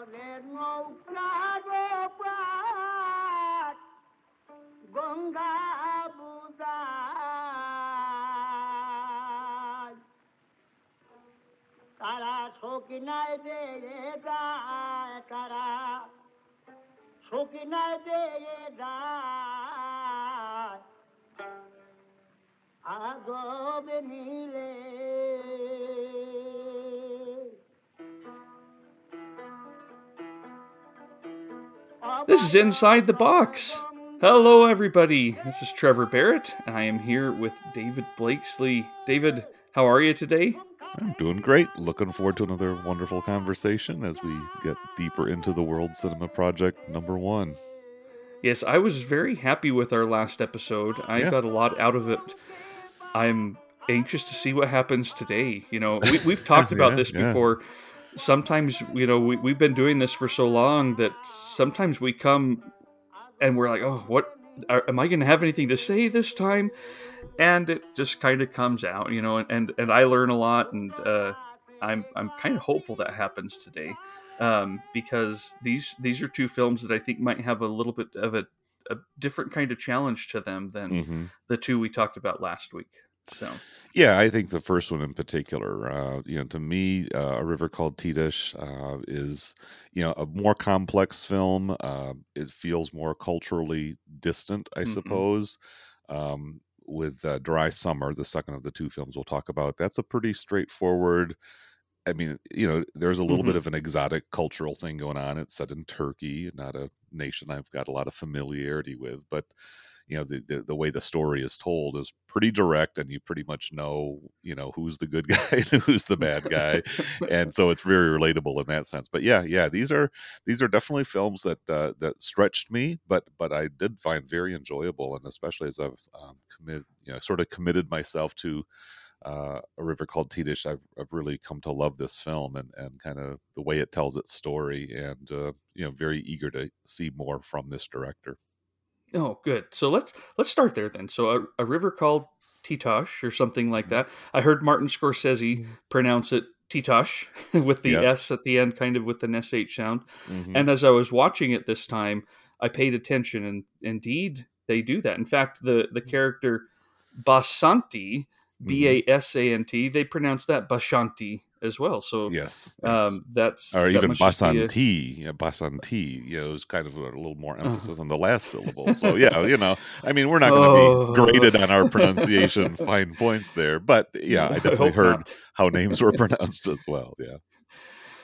করে নৌকার গঙ্গা বুদার। তারা শোকিনায় দে যায় তারা শোকিনায় দে যায়। আগবে মিলে This is Inside the Box. Hello, everybody. This is Trevor Barrett, and I am here with David Blakesley. David, how are you today? I'm doing great. Looking forward to another wonderful conversation as we get deeper into the World Cinema Project number one. Yes, I was very happy with our last episode. I Yeah. got a lot out of it. I'm anxious to see what happens today. You know, we, we've talked about Yeah, this yeah. Sometimes, you know, we, we've been doing this for so long that sometimes we come and we're like, oh, what? Are, am I going to have anything to say this time? And it just kind of comes out, you know, and, and, and I learn a lot, and uh, I'm I'm kind of hopeful that happens today, um, because these these are two films that I think might have a little bit of a, a different kind of challenge to them than hmm the two we talked about last week. So Yeah, I think the first one in particular, uh, you know, to me, uh, A River Called Titish uh, is, you know, a more complex film. Uh, it feels more culturally distant, I Mhm. suppose. Um, with uh, Dry Summer, the second of the two films we'll talk about, that's a pretty straightforward. I mean, you know, there's a little bit of an exotic cultural thing going on. It's set in Turkey, not a nation I've got a lot of familiarity with, but you know, the, the the way the story is told is pretty direct, and you pretty much know, you know, who's the good guy and who's the bad guy, and so it's very relatable in that sense. But yeah, yeah, these are these are definitely films that uh, that stretched me, but but I did find very enjoyable, and especially as I've um, committed, you know, sort of committed myself to uh, a river called Titish, I've, I've really come to love this film and, and kind of the way it tells its story, and uh, you know, very eager to see more from this director. Oh, good. So let's let's start there then. So a, a river called Titosh or something like Mhm. that. I heard Martin Scorsese pronounce it Titosh with the Yep. S at the end, kind of with an sh sound. Mhm. And as I was watching it this time, I paid attention, and indeed they do that. In fact, the the character Basanti, B A S A N T, they pronounce that Bashanti as well. So yes, yes. um, that's or that even be a- basanti, yeah, basanti, you know, is kind of a little more emphasis on the last syllable. So yeah, you know, I mean, we're not going to Oh. be graded on our pronunciation fine points there, but yeah, I definitely hope heard not. how names were pronounced as well. Yeah.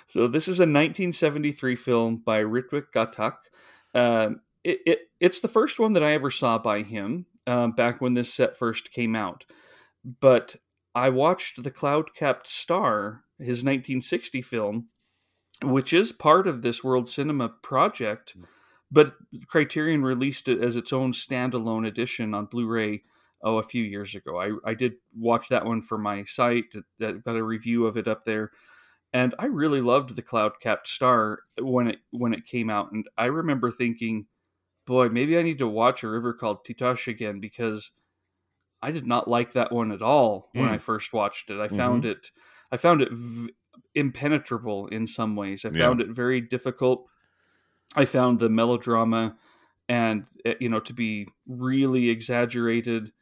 So this is a 1973 film by Ritwik Ghatak. Um, it, it it's the first one that I ever saw by him um, back when this set first came out. But I watched The Cloud Capped Star, his 1960 film, which is part of this World Cinema project. But Criterion released it as its own standalone edition on Blu-ray oh a few years ago. I, I did watch that one for my site. That got a review of it up there and I really loved the Cloud Capped Star when it when it came out, and I remember thinking, "Boy, maybe I need to watch a river called Titosh again because I did not like that one at all when Mm. I first watched it. I found it I found it v- impenetrable in some ways. I Yeah. found it very difficult. I found the melodrama and uh, you know to be really exaggerated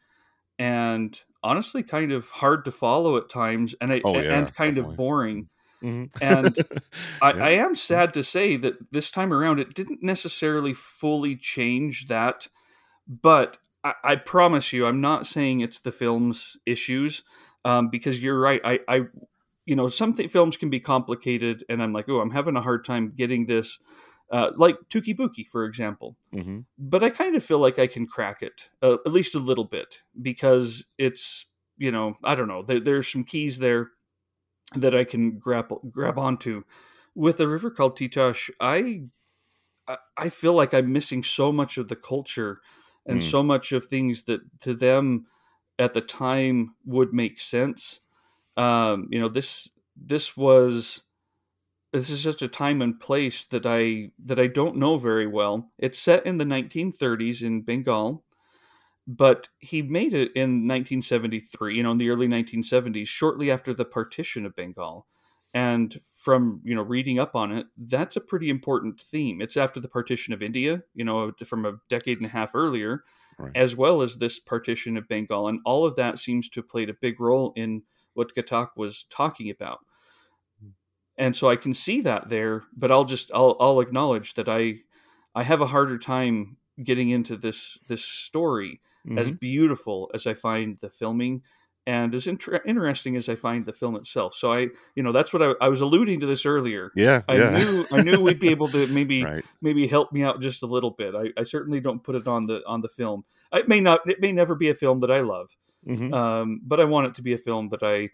and honestly kind of hard to follow at times and I, Oh, yeah, and kind definitely. of boring. Mhm. And I, Yeah. I am sad to say that this time around it didn't necessarily fully change that, but I, I promise you, I'm not saying it's the film's issues, um, because you're right. I, I, you know, some th- films can be complicated, and I'm like, oh, I'm having a hard time getting this, uh, like Touki Bouki, for example. Mhm. But I kind of feel like I can crack it, uh, at least a little bit, because it's, you know, I don't know. There, there's some keys there that I can grab grab onto. With a river called Titosh, I I- I feel like I'm missing so much of the culture and Mm. so much of things that to them at the time would make sense. Um, you know, this this was this is just a time and place that I that I don't know very well. It's set in the 1930s in Bengal, but he made it in 1973, you know, in the early 1970s, shortly after the partition of Bengal. And from you know reading up on it, that's a pretty important theme. It's after the partition of India, you know, from a decade and a half earlier, right. as well as this partition of Bengal, and all of that seems to have played a big role in what Ghatak was talking about. Hmm. And so I can see that there, but I'll just I'll I'll acknowledge that I I have a harder time getting into this this story mm-hmm. as beautiful as I find the filming and as inter- interesting as I find the film itself. So I, you know, that's what I, I was alluding to this earlier. Yeah, I yeah. knew I knew we'd be able to maybe right. maybe help me out just a little bit. I, I, certainly don't put it on the on the film. It may not. It may never be a film that I love, mm-hmm. um, but I want it to be a film that I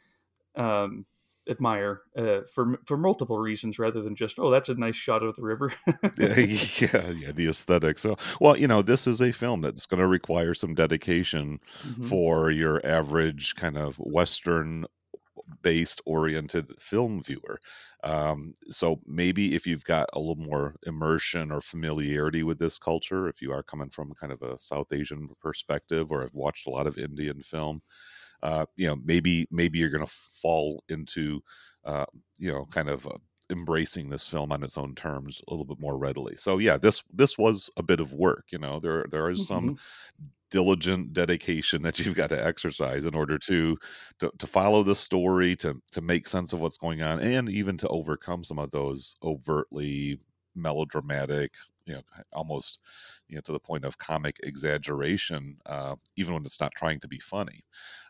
um, admire uh, for for multiple reasons rather than just oh that's a nice shot of the river yeah, yeah yeah the aesthetics so well you know this is a film that's going to require some dedication mm-hmm. for your average kind of western based oriented film viewer um, so maybe if you've got a little more immersion or familiarity with this culture if you are coming from kind of a south asian perspective or have watched a lot of indian film uh, you know maybe maybe you're going to fall into uh, you know kind of uh, embracing this film on its own terms a little bit more readily. So yeah, this this was a bit of work. You know, there there is some mm-hmm. Diligent dedication that you've got to exercise in order to, to to follow the story, to to make sense of what's going on, and even to overcome some of those overtly melodramatic you know almost you know to the point of comic exaggeration uh, even when it's not trying to be funny.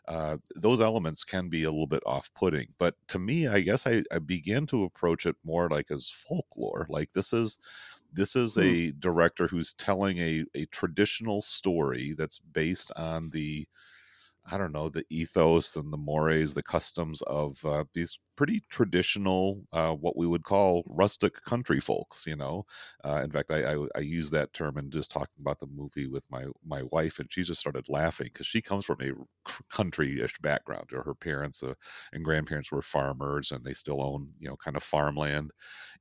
Uh, those elements can be a little bit off-putting but to me i guess I, I began to approach it more like as folklore like this is this is hmm. a director who's telling a, a traditional story that's based on the I don't know, the ethos and the mores, the customs of uh, these pretty traditional, uh, what we would call rustic country folks. You know, uh, in fact, I, I, I use that term and just talking about the movie with my my wife, and she just started laughing because she comes from a country-ish background. Her parents uh, and grandparents were farmers, and they still own you know kind of farmland,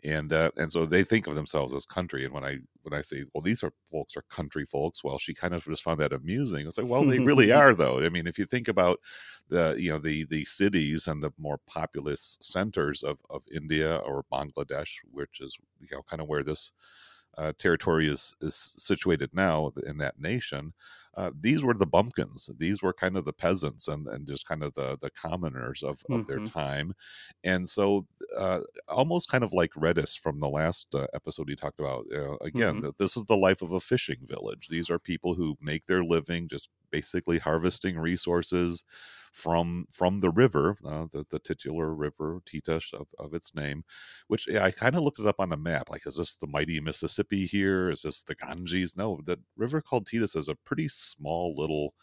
and uh, and so they think of themselves as country. And when I when I say, well, these are folks are country folks, well, she kind of just found that amusing. I was like, well, they really are, though. I mean, if you think about the you know the the cities and the more populous centers of of India or Bangladesh, which is you know kind of where this uh, territory is is situated now in that nation. Uh, these were the bumpkins. These were kind of the peasants and, and just kind of the the commoners of, of mm-hmm. their time. And so, uh, almost kind of like Redes from the last uh, episode he talked about. again, mm-hmm. this is the life of a fishing village. These are people who make their living just basically harvesting resources from from the river, uh, the, the titular river Titas of, of its name, which yeah, I kind of looked it up on the map. Like, is this the mighty Mississippi here? Is this the Ganges? No, the river called Titas is a pretty small little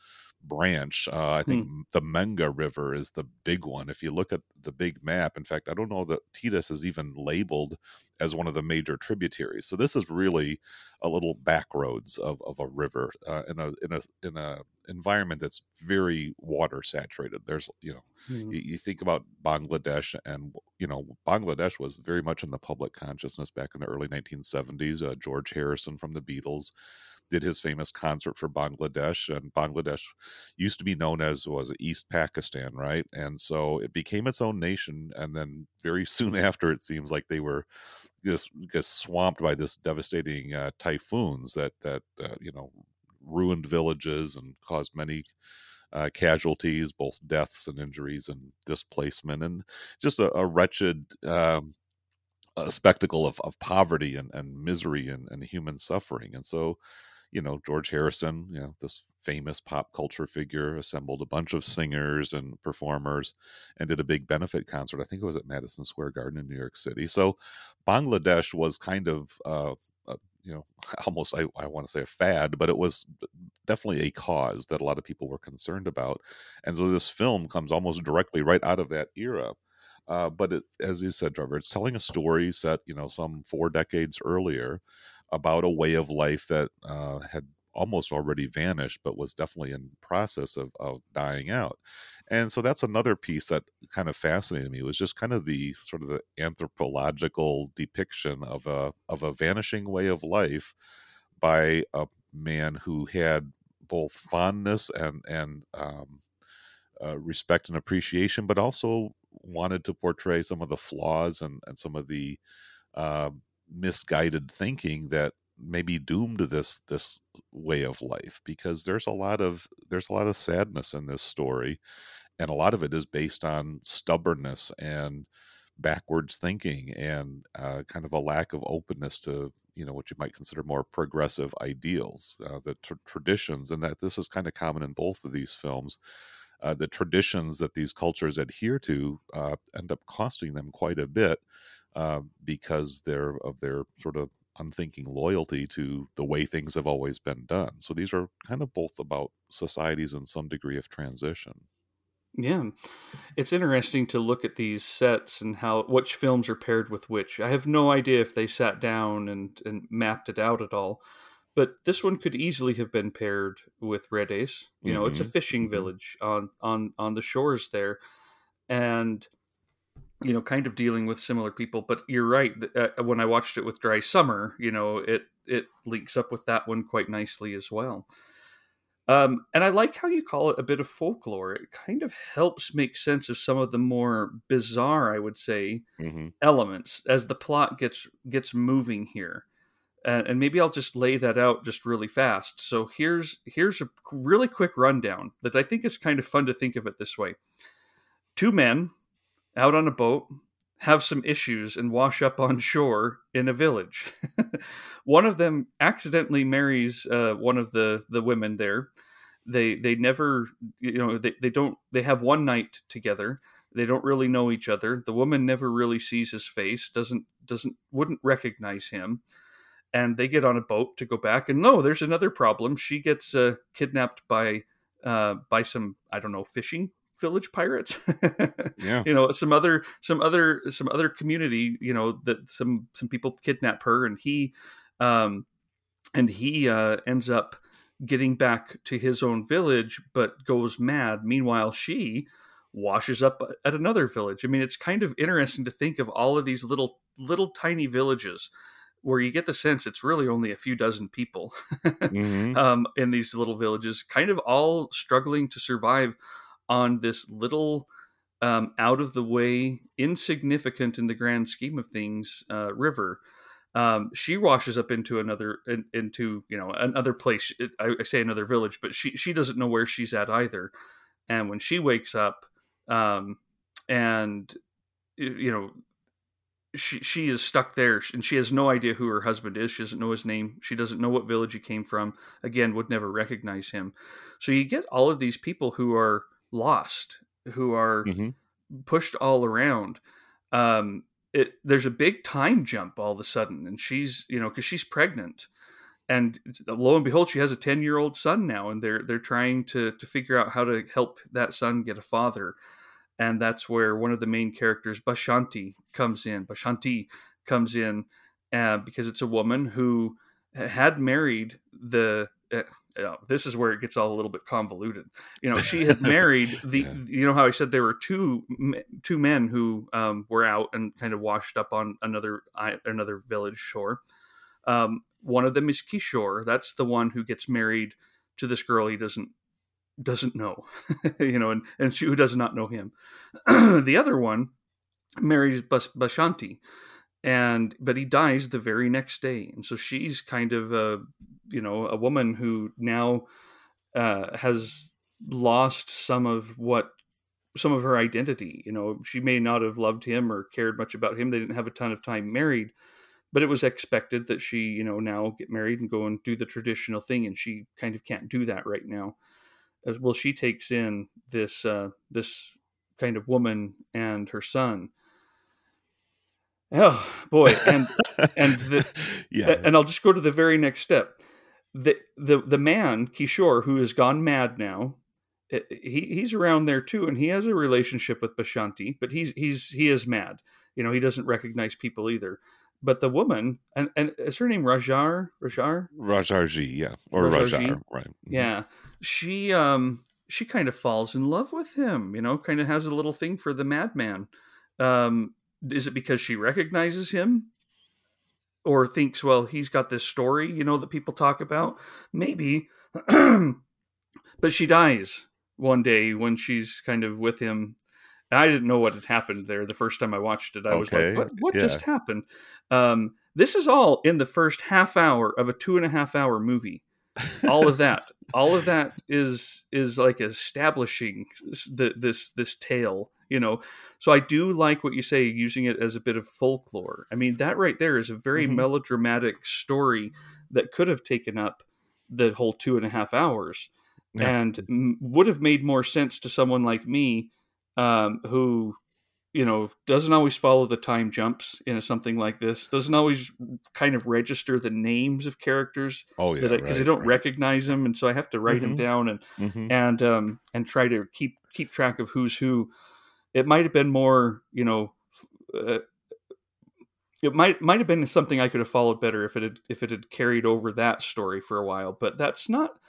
branch. Uh, I think hmm. the Meghna River is the big one. If you look at the big map, in fact, I don't know that Titas is even labeled as one of the major tributaries. So this is really a little back roads of, of a river uh, in a in a in a environment that's very water saturated. There's you know hmm. you, you, think about Bangladesh and you know Bangladesh was very much in the public consciousness back in the early 1970s. Uh, George Harrison from the Beatles did his famous concert for Bangladesh, and Bangladesh used to be known as was East Pakistan, right? And so it became its own nation, and then very soon after, it seems like they were just, just swamped by this devastating uh, typhoons that that uh, you know ruined villages and caused many uh, casualties, both deaths and injuries and displacement, and just a, a wretched um, a spectacle of, of poverty and, and misery and, and human suffering. And so you know, George Harrison, you know, this famous pop culture figure, assembled a bunch of singers and performers and did a big benefit concert. I think it was at Madison Square Garden in New York City. So Bangladesh was kind of, uh, you know, almost, I, I want to say a fad, but it was definitely a cause that a lot of people were concerned about. And so this film comes almost directly right out of that era. Uh, but it, as you said, Trevor, it's telling a story set, you know, some four decades earlier about a way of life that uh, had almost already vanished, but was definitely in process of, of dying out. And so that's another piece that kind of fascinated me was just kind of the sort of the anthropological depiction of a of a vanishing way of life by a man who had both fondness and and um, uh, respect and appreciation, but also wanted to portray some of the flaws and, and some of the uh, misguided thinking that may be doomed this this way of life because there's a lot of there's a lot of sadness in this story and a lot of it is based on stubbornness and backwards thinking and uh, kind of a lack of openness to you know what you might consider more progressive ideals uh, the tr- traditions and that this is kind of common in both of these films uh, the traditions that these cultures adhere to uh, end up costing them quite a bit uh, because they're of their sort of unthinking loyalty to the way things have always been done. So these are kind of both about societies in some degree of transition yeah, it's interesting to look at these sets and how which films are paired with which. I have no idea if they sat down and and mapped it out at all, but this one could easily have been paired with Redes. You know, mm-hmm. it's a mm-hmm, fishing mm-hmm. village on on on the shores there, and you know, kind of dealing with similar people. But you're right. Uh, when I watched it with Dry Summer, you know, it it links up with that one quite nicely as well. Um, and I like how you call it a bit of folklore. It kind of helps make sense of some of the more bizarre, I would say, mm-hmm. elements as the plot gets gets moving here. And, and maybe I'll just lay that out just really fast. So here's here's a really quick rundown that I think is kind of fun to think of it this way: two men out on a boat have some issues and wash up on shore in a village. one of them accidentally marries uh, one of the the women there. They they never you know they, they don't they have one night together. They don't really know each other. The woman never really sees his face, doesn't doesn't wouldn't recognize him. And they get on a boat to go back and no, there's another problem. She gets uh, kidnapped by uh, by some I don't know fishing village pirates. Yeah. You know some other some other some other community you know that some some people kidnap her and he um and he uh ends up getting back to his own village but goes mad. Meanwhile she washes up at another village. I mean it's kind of interesting to think of all of these little little tiny villages where you get the sense it's really only a few dozen people mm-hmm. um, in these little villages, kind of all struggling to survive on this little um, out of the way, insignificant in the grand scheme of things uh, river. Um, she washes up into another in, into you know another place. I, I, say another village, but she she doesn't know where she's at either. And when she wakes up, um, and you know she she is stuck there and she has no idea who her husband is she doesn't know his name she doesn't know what village he came from again would never recognize him so you get all of these people who are lost who are mm-hmm. pushed all around. Um it there's a big time jump all of a sudden and she's you know because she's pregnant. And lo and behold she has a 10 year old son now and they're they're trying to to figure out how to help that son get a father. And that's where one of the main characters bashanti comes in. Bashanti comes in uh, because it's a woman who had married the uh, this is where it gets all a little bit convoluted. You know, she had married the. yeah. You know how I said there were two two men who um, were out and kind of washed up on another another village shore. Um, one of them is Kishore. That's the one who gets married to this girl he doesn't doesn't know. you know, and and she who does not know him. the other one marries Bas- Bashanti and but he dies the very next day. And so she's kind of a you know a woman who now uh, has lost some of what some of her identity. You know she may not have loved him or cared much about him. They didn't have a ton of time married but it was expected that she you know now get married and go and do the traditional thing. And she kind of can't do that right now. As well she takes in this uh this kind of woman and her son Oh boy, and and the, yeah, and I'll just go to the very next step. The the the man Kishore who has gone mad now, he he's around there too, and he has a relationship with Bashanti, but he's he's he is mad. You know, he doesn't recognize people either. But the woman, and and is her name Rajar Rajar Rajarji, yeah, or Rajarji? Rajar, right? Mm-hmm. Yeah, she um she kind of falls in love with him. You know, kind of has a little thing for the madman. Um, is it because she recognizes him or thinks well he's got this story you know that people talk about maybe but she dies one day when she's kind of with him I didn't know what had happened there the first time I watched it. I was like, "What? What yeah. just happened?" Um, this is all in the first half hour of a two and a half hour movie. All of that, all of that is is like establishing the, this this tale, you know. So I do like what you say, using it as a bit of folklore. I mean, that right there is a very Mhm. melodramatic story that could have taken up the whole two and a half hours Yeah. and m- would have made more sense to someone like me um, who you know doesn't always follow the time jumps in something like this doesn't always kind of register the names of characters Oh yeah, because right, i don't right. recognize them and so i have to write them Mhm. down and Mhm. and um and try to keep keep track of who's who it might have been more you know uh, it might might have been something I could have followed better if it had if it had carried over that story for a while, but that's not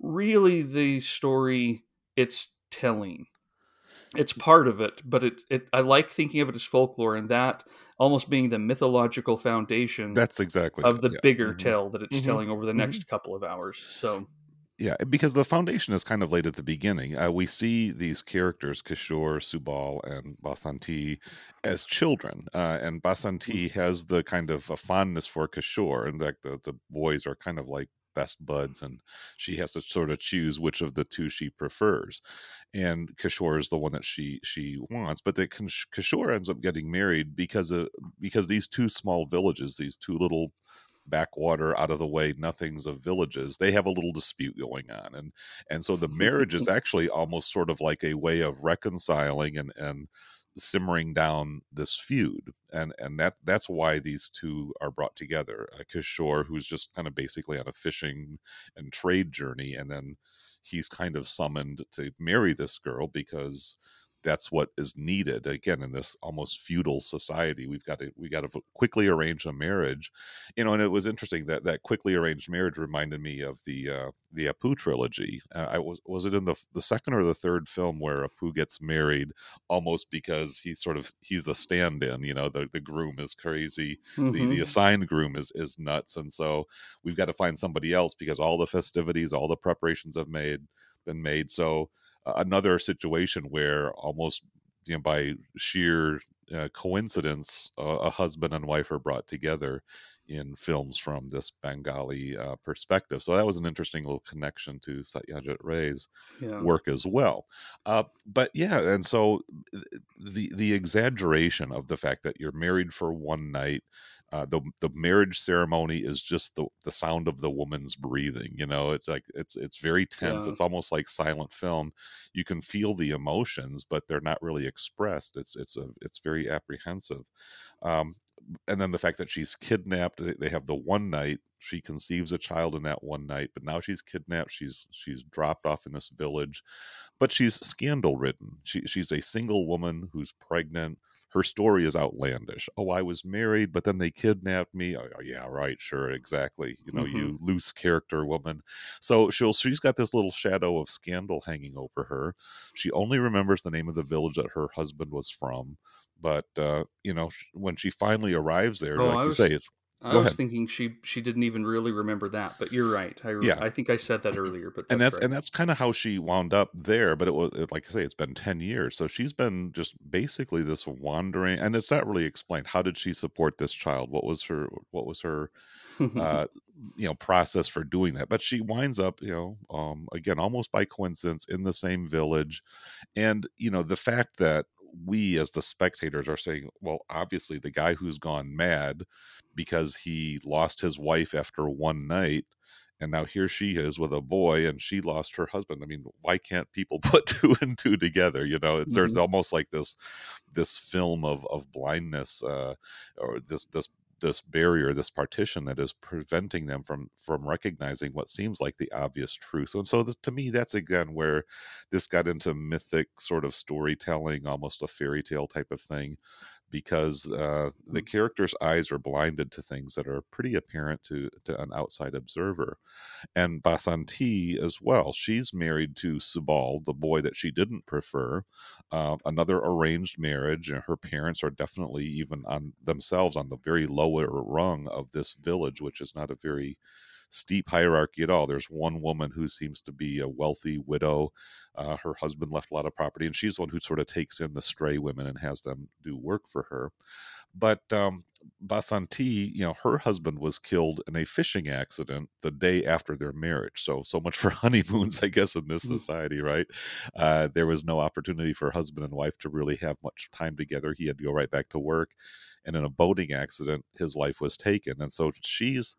really the story it's telling. It's part of it, but it it I like thinking of it as folklore and that almost being the mythological foundation That's exactly of the yeah. bigger Mhm. tale that it's Mhm. telling over the Mhm. next couple of hours. So Yeah, because the foundation is kind of laid at the beginning. Uh, we see these characters, Kishore, Subal, and Basanti, as children. Uh, and Basanti has the kind of a fondness for Kishore. In fact, the, the boys are kind of like best mm-hmm. buds, and she has to sort of choose which of the two she prefers. And Kishore is the one that she she wants. But that Kish- Kishore ends up getting married because of because these two small villages, these two little backwater out of the way nothings of villages they have a little dispute going on and and so the marriage is actually almost sort of like a way of reconciling and and simmering down this feud and and that that's why these two are brought together uh, kishore who's just kind of basically on a fishing and trade journey and then he's kind of summoned to marry this girl because that's what is needed again in this almost feudal society we've got to we got to quickly arrange a marriage you know and it was interesting that that quickly arranged marriage reminded me of the uh the apu trilogy uh, i was was it in the the second or the third film where apu gets married almost because he's sort of he's the stand-in you know the the groom is crazy the mhm. the assigned groom is is nuts and so we've got to find somebody else because all the festivities all the preparations have made been made so another situation where almost you know by sheer uh, coincidence uh, a husband and wife are brought together in films from this bengali uh, perspective so that was an interesting little connection to satyajit ray's yeah. work as well. Uh, but yeah, and so the the exaggeration of the fact that you're married for one night, uh, the the marriage ceremony is just the the sound of the woman's breathing. You know, it's like it's it's very tense. Yeah. It's almost like silent film. You can feel the emotions, but they're not really expressed. It's it's a it's very apprehensive. Um, and then the fact that she's kidnapped they- they have the one night she conceives a child in that one night but now she's kidnapped she's she's dropped off in this village but she's scandal ridden she, she's a single woman who's pregnant her story is outlandish. Oh i was married but then they kidnapped me. Oh, yeah right sure exactly you know you loose character woman. So she'll she's got this little shadow of scandal hanging over her. She only remembers the name of the village that her husband was from but uh, you know when she finally arrives there Oh, like you say it's I Go was ahead. thinking she she didn't even really remember that, but you're right. I Yeah. I think I said that earlier, but and that's right. and that's kind of how she wound up there but it was it, like i say it's been 10 years so she's been just basically this wandering and it's not really explained how did she support this child what was her what was her uh you know process for doing that but she winds up you know um again almost by coincidence in the same village and you know the fact that we as the spectators are saying well obviously the guy who's gone mad because he lost his wife after one night and now here she is with a boy and she lost her husband. I mean why can't people put two and two together you know? It's there's almost like this this film of of blindness uh or this this this barrier this partition that is preventing them from from recognizing what seems like the obvious truth. And so the, to me that's again where this got into mythic sort of storytelling almost a fairy tale type of thing because uh, the character's eyes are blinded to things that are pretty apparent to, to an outside observer. And Basanti as well. She's married to Subal, the boy that she didn't prefer. Uh, another arranged marriage, and her parents are definitely even on themselves on the very lower rung of this village, which is not a very steep hierarchy at all. There's one woman who seems to be a wealthy widow. Uh, her husband left a lot of property, and she's the one who sort of takes in the stray women and has them do work for her. But um, Basanti, you know, her husband was killed in a fishing accident the day after their marriage. So, so much for honeymoons, I guess, in this mm. society, right? Uh, there was no opportunity for husband and wife to really have much time together. He had to go right back to work. And in a boating accident, his life was taken. And so she's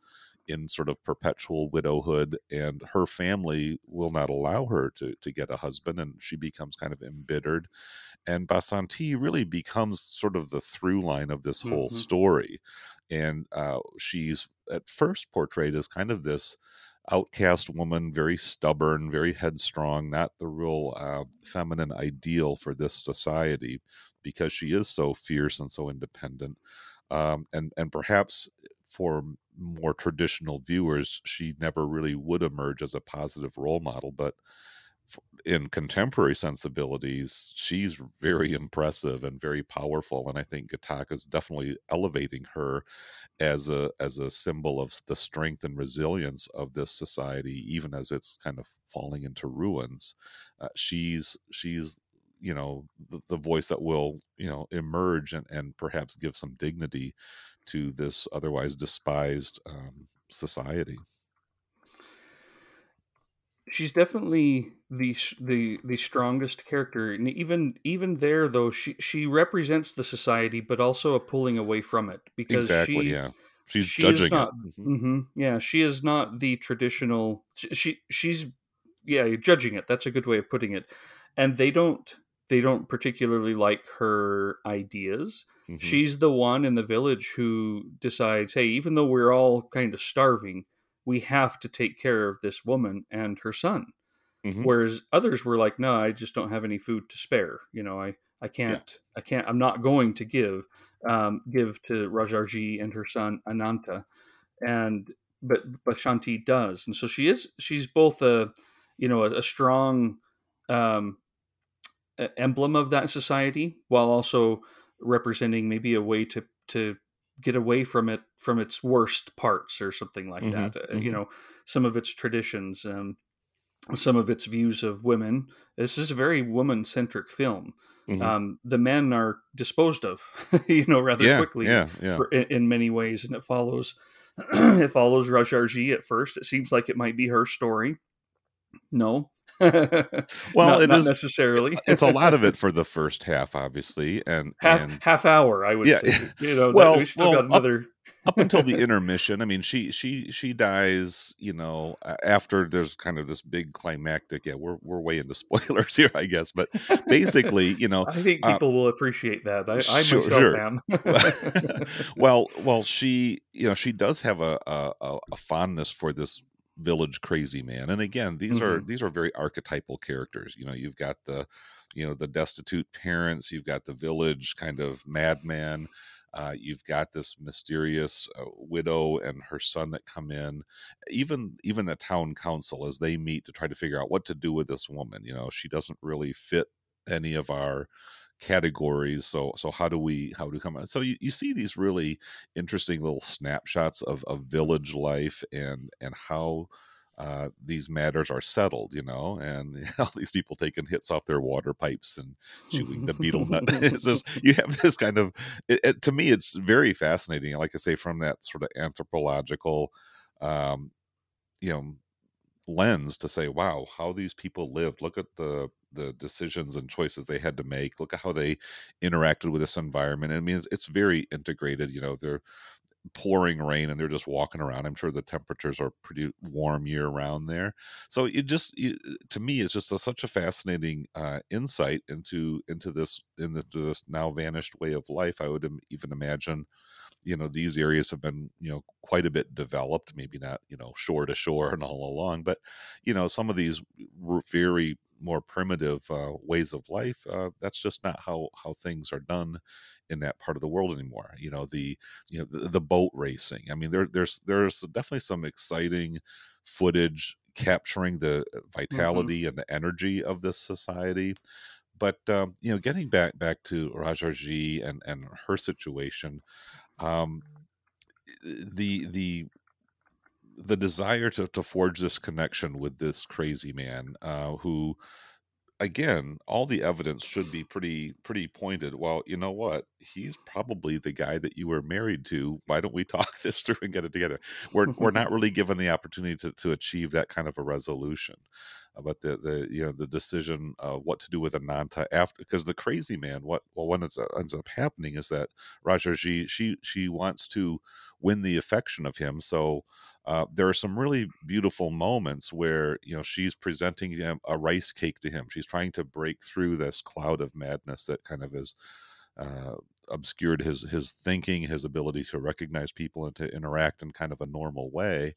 in sort of perpetual widowhood, and her family will not allow her to, to get a husband, and she becomes kind of embittered and Basanti really becomes sort of the through line of this whole mm-hmm. story. And uh, she's at first portrayed as kind of this outcast woman, very stubborn, very headstrong, not the real uh, feminine ideal for this society because she is so fierce and so independent. Um, and and perhaps for more traditional viewers, she never really would emerge as a positive role model. But in contemporary sensibilities, she's very impressive and very powerful, and I think Ghatak is definitely elevating her as a as a symbol of the strength and resilience of this society, even as it's kind of falling into ruins. Uh, she's she's you know the, the voice that will you know emerge and, and perhaps give some dignity to this otherwise despised um, society. She's definitely the the the strongest character and even even there though she she represents the society but also a pulling away from it because exactly she, yeah. She's she judging not, it mm-hmm. Mm-hmm, yeah she is not the traditional she she's yeah you're judging it that's a good way of putting it and they don't they don't particularly like her ideas mm-hmm. she's the one in the village who decides hey even though we're all kind of starving we have to take care of this woman and her son. Mm-hmm. Whereas others were like, no, I just don't have any food to spare. You know, I, I can't, yeah. I can't, I'm not going to give, um, give to Rajarji and her son Ananta. And, but, but Shanti does. And so she is, she's both a, you know, a, a strong, um, emblem of that society while also representing maybe a way to, to get away from it from its worst parts or something like mm-hmm, that. Uh, mm-hmm. You know, some of its traditions, um, some of its views of women. This is a very woman centric film. Mm-hmm. Um, the men are disposed of, you know, rather yeah, quickly yeah, yeah. For, in, in, many ways, and it follows. it follows Rajarji at first. It seems like it might be her story. No, well, not, it not is, necessarily. it's a lot of it for the first half, obviously, and half and, half hour. I would yeah, say. You know, well, we still well, got another. Up, up until the intermission, I mean, she she she dies. You know, after there's kind of this big climactic. Yeah, we're we're way into spoilers here, I guess, but basically, you know, I think uh people uh, will appreciate that. I, I sure, myself sure. am. well, well, she you know she does have a, a a fondness for this village crazy man and again these mm-hmm. are these are very archetypal characters you know you've got the you know the destitute parents you've got the village kind of madman uh, you've got this mysterious uh, widow and her son that come in even even the town council as they meet to try to figure out what to do with this woman you know she doesn't really fit any of our categories so so how do we how do we come out so you, you see these really interesting little snapshots of, of village life and and how uh, these matters are settled, you know, and all these people taking hits off their water pipes and chewing the betel nut. just, you have this kind of, it, it, to me, it's very fascinating. Like I say, from that sort of anthropological, um, you know, lens to say, wow, how these people lived. Look at the the decisions and choices they had to make. Look at how they interacted with this environment. I mean, it's, it's very integrated. You know, they're pouring rain and they're just walking around. I'm sure the temperatures are pretty warm year round there. So it just, it, to me, it's just a, such a fascinating uh, insight into into this into this now vanished way of life. I would even imagine you know these areas have been you know quite a bit developed maybe not you know shore to shore and all along but you know some of these very more primitive uh, ways of life uh, that's just not how how things are done in that part of the world anymore you know the you know the, the boat racing i mean there there's there's definitely some exciting footage capturing the uh, mm-hmm. vitality mm-hmm. and the energy of this society but um, you know getting back back to rajarji and and her situation um, the the the desire to to forge this connection with this crazy man uh, who again, all the evidence should be pretty pretty pointed. Well, you know what? He's probably the guy that you were married to. Why don't we talk this through and get it together? We're we're not really given the opportunity to to achieve that kind of a resolution. Uh, but the the you know the decision of what to do with Ananta after because the crazy man what well what ends, ends up happening is that Rajaji she she wants to win the affection of him so uh, there are some really beautiful moments where you know she's presenting him a rice cake to him. She's trying to break through this cloud of madness that kind of is uh, obscured his his thinking, his ability to recognize people and to interact in kind of a normal way.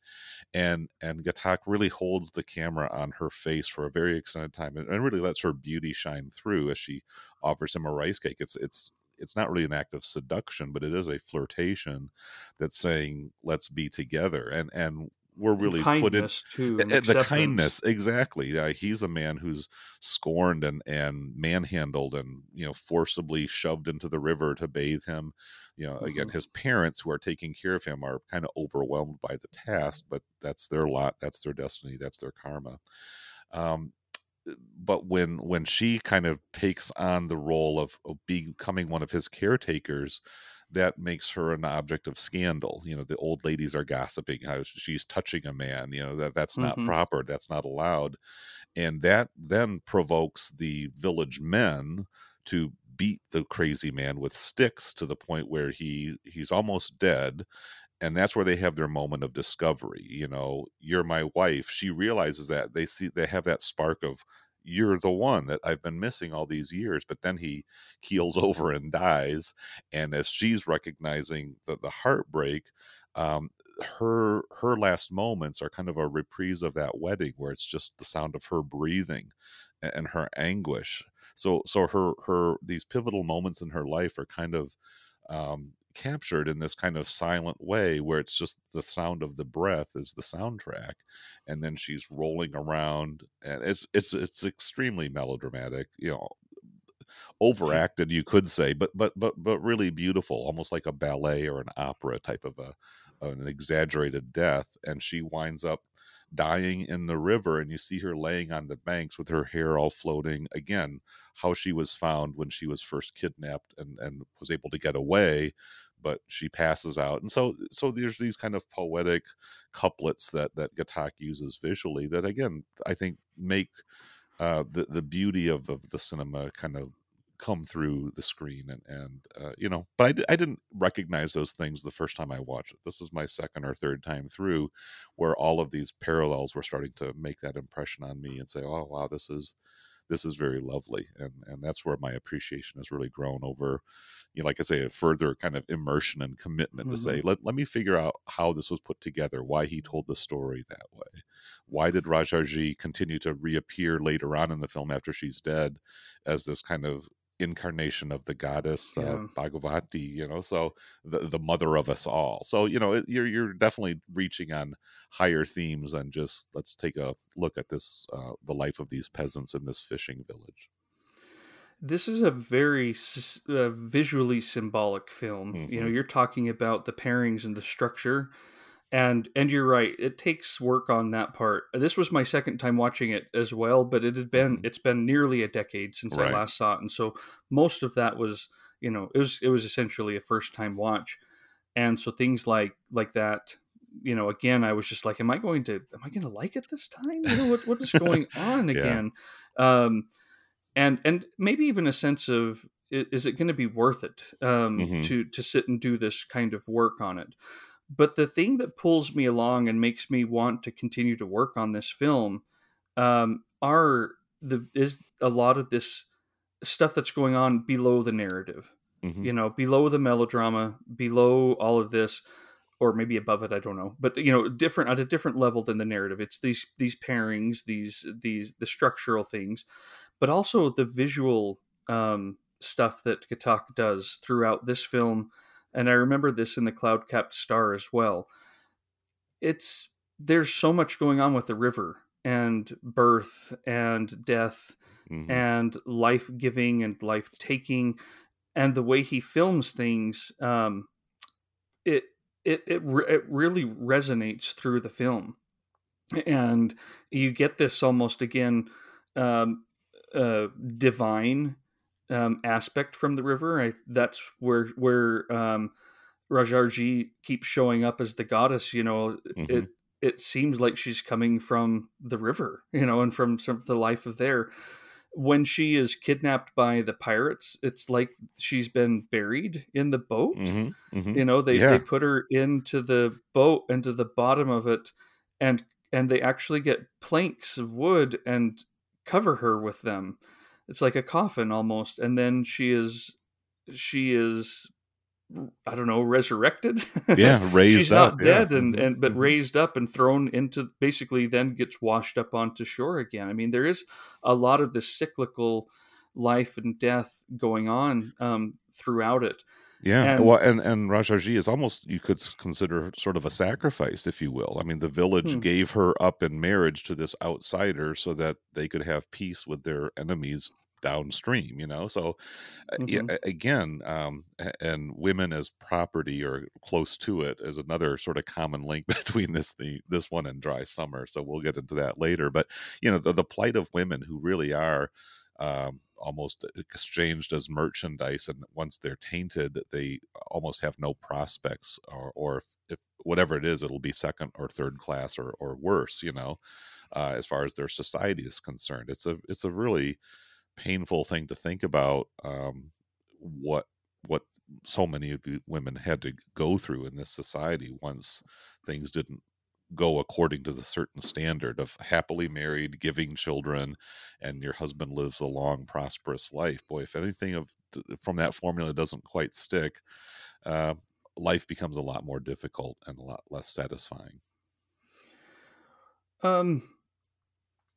And and Ghatak really holds the camera on her face for a very extended time and, and really lets her beauty shine through as she offers him a rice cake. It's it's it's not really an act of seduction, but it is a flirtation that's saying let's be together. And and we're really put in too, the kindness exactly. Uh, he's a man who's scorned and and manhandled and you know forcibly shoved into the river to bathe him. You know, mm-hmm. again, his parents who are taking care of him are kind of overwhelmed by the task, but that's their lot, that's their destiny, that's their karma. Um, but when when she kind of takes on the role of, of becoming one of his caretakers that makes her an object of scandal you know the old ladies are gossiping how she's touching a man you know that that's not mm-hmm. proper that's not allowed and that then provokes the village men to beat the crazy man with sticks to the point where he he's almost dead and that's where they have their moment of discovery you know you're my wife she realizes that they see they have that spark of you're the one that I've been missing all these years. But then he keels over and dies. And as she's recognizing the, the heartbreak, um, her her last moments are kind of a reprise of that wedding where it's just the sound of her breathing and, and her anguish. So so her her these pivotal moments in her life are kind of um, captured in this kind of silent way where it's just the sound of the breath is the soundtrack and then she's rolling around and it's it's it's extremely melodramatic you know overacted you could say but but but but really beautiful almost like a ballet or an opera type of a an exaggerated death and she winds up dying in the river and you see her laying on the banks with her hair all floating. Again how she was found when she was first kidnapped and and was able to get away but she passes out and so so there's these kind of poetic couplets that that Ghatak uses visually that again I think make uh, the the beauty of, of the cinema kind of come through the screen and and uh, you know but I didn't recognize those things the first time i watched it. This is my second or third time through where all of these parallels were starting to make that impression on me and say oh wow this is this is very lovely and and that's where my appreciation has really grown over you know like i say a further kind of immersion and commitment mm-hmm. to say mm-hmm. let, let me figure out how this was put together why he told the story that way why did rajarji continue to reappear later on in the film after she's dead as this kind of incarnation of the goddess uh, yeah. uh, Bhagavati, you know, so the the mother of us all. So you know, it, you're you're definitely reaching on higher themes than just let's take a look at this uh, the life of these peasants in this fishing village. This is a very uh, visually symbolic film. Mm-hmm. You know, mm-hmm. you're talking about the pairings and the structure and and you're right it takes work on that part this was my second time watching it as well but it had been mm-hmm. it's been nearly a decade since right. i last saw it and so most of that was you know it was it was essentially a first time watch and so things like like that you know again i was just like am i going to am i going to like it this time you know what what is going on again yeah. um and and maybe even a sense of is it going to be worth it um mm-hmm. to to sit and do this kind of work on it but the thing that pulls me along and makes me want to continue to work on this film um, are the is a lot of this stuff that's going on below the narrative. Mm-hmm. You know, below the melodrama, below all of this, or maybe above it. I don't know, but you know, different at a different level than the narrative. It's these these pairings, these these the structural things, but also the visual um, stuff that Ghatak does throughout this film and I remember this in the Cloud Capped Star as well. It's there's so much going on with the river and birth and death mm-hmm. and life giving and life taking and the way he films things um, it it it, re- it really resonates through the film, and you get this almost again um, uh, divine um, aspect from the river. I, that's where where um, Rajarji keeps showing up as the goddess. You know, Mhm. it it seems like she's coming from the river, you know, and from some the life of there. When she is kidnapped by the pirates, it's like she's been buried in the boat. Mhm, mhm. You know, they, Yeah. they put her into the boat, into the bottom of it, and and they actually get planks of wood and cover her with them. It's like a coffin almost, and then she is she is I don't know resurrected. Yeah, raised She's up, not yeah. dead and Mhm, and but mhm. raised up and thrown into basically then gets washed up onto shore again. I mean, there is a lot of this cyclical life and death going on um, throughout it. Yeah, And- well, and and Rajarji is almost you could consider sort of a sacrifice, if you will. I mean, the village Hmm. gave her up in marriage to this outsider so that they could have peace with their enemies downstream. You know, so uh, yeah, Mhm. a- again, um, and women as property or close to it is another sort of common link between this the this one and Dry Summer. So we'll get into that later. But you know, the, the plight of women who really are um, almost exchanged as merchandise, and once they're tainted, they almost have no prospects, or, or if, if whatever it is, it'll be second or third class or or worse. You know, uh, as far as their society is concerned, it's a it's a really painful thing to think about. Um, what what so many of the women had to go through in this society once things didn't go according to the certain standard of happily married, giving children, and your husband lives a long, prosperous life. Boy, if anything of from that formula doesn't quite stick, uh, life becomes a lot more difficult and a lot less satisfying. Um,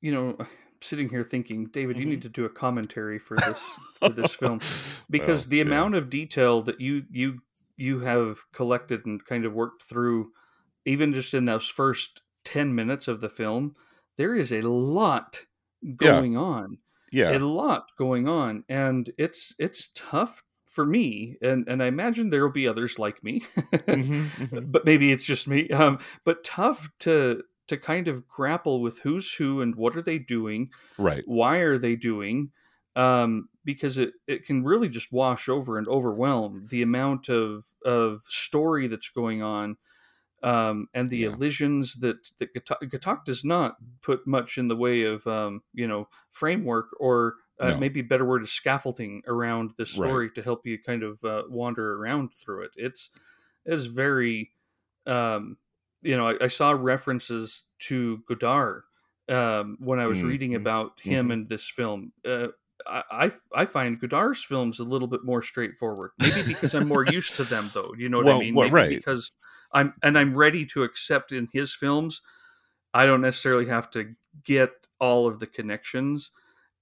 you know, sitting here thinking, David, you Mhm. need to do a commentary for this for this film because Well, the yeah. amount of detail that you you you have collected and kind of worked through, even just in those first ten minutes of the film, there is a lot Yeah. going on. yeah, a lot going on and it's it's tough for me and and i imagine there will be others like me Mhm, mhm. but maybe it's just me um but tough to to kind of grapple with who's who and what are they doing right. why are they doing um because it it can really just wash over and overwhelm the amount of of story that's going on um, and the Yeah. elisions that that Ghatak, Ghatak does not put much in the way of um, you know framework or uh, No. maybe a better word is scaffolding around the Right. story to help you kind of uh, wander around through it. It's is very um, you know I, I saw references to Godard um, when I was reading Mhm. about him Mhm. in this film. Uh, I, I I find Godard's films a little bit more straightforward. Maybe because I'm more used to them, though. You know what I mean? well, Maybe right. because I'm and I'm ready to accept in his films. I don't necessarily have to get all of the connections.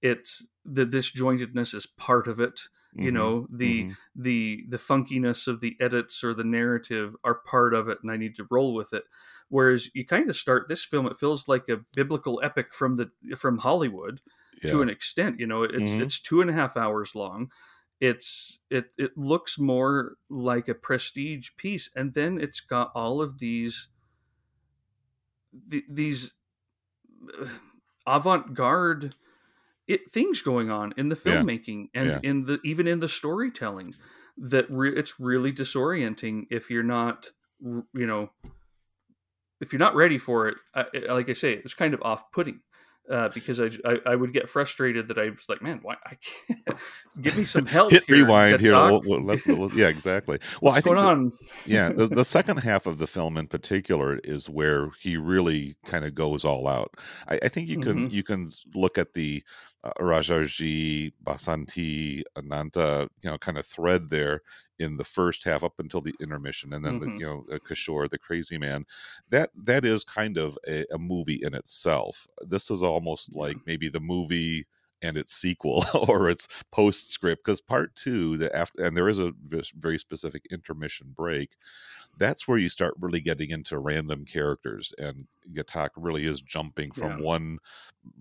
It's the disjointedness is part of it. You Mhm, know the mhm. the the funkiness of the edits or the narrative are part of it, and I need to roll with it. Whereas you kind of start this film, it feels like a biblical epic from the from Hollywood yeah. to an extent. You know, it's Mhm. it's two and a half hours long. It's it it looks more like a prestige piece, and then it's got all of these th- these uh, avant-garde it things going on in the Yeah. filmmaking and Yeah. in the even in the storytelling that re- it's really disorienting if you're not you know if you're not ready for it I, like i say it's kind of off-putting uh, because I, I I would get frustrated that I was like, man, why I can't give me some help. Hit here, rewind here. We'll- we'll- let's, let's- yeah, exactly. Well, What's I think going the- on? yeah the, the second half of the film in particular is where he really kind of goes all out i, I think you can Mhm. you can look at the uh, rajarji basanti ananta you know kind of thread there in the first half up until the intermission and then Mhm. the you know uh, kishore the crazy man. That that is kind of a, a movie in itself. This is almost like maybe the movie and its sequel or its postscript because part two the after and there is a very specific intermission break that's where you start really getting into random characters and Ghatak really is jumping from Yeah. one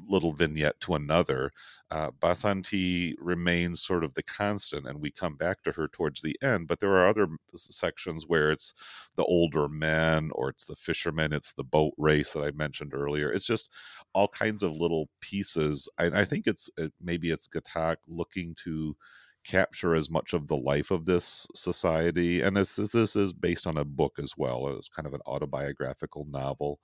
little vignette to another uh, Basanti remains sort of the constant, and we come back to her towards the end. But there are other sections where it's the older men, or it's the fishermen, it's the boat race that I mentioned earlier. It's just all kinds of little pieces. I, I think it's it, maybe it's Ghatak looking to capture as much of the life of this society, and this this is based on a book as well. It's kind of an autobiographical novel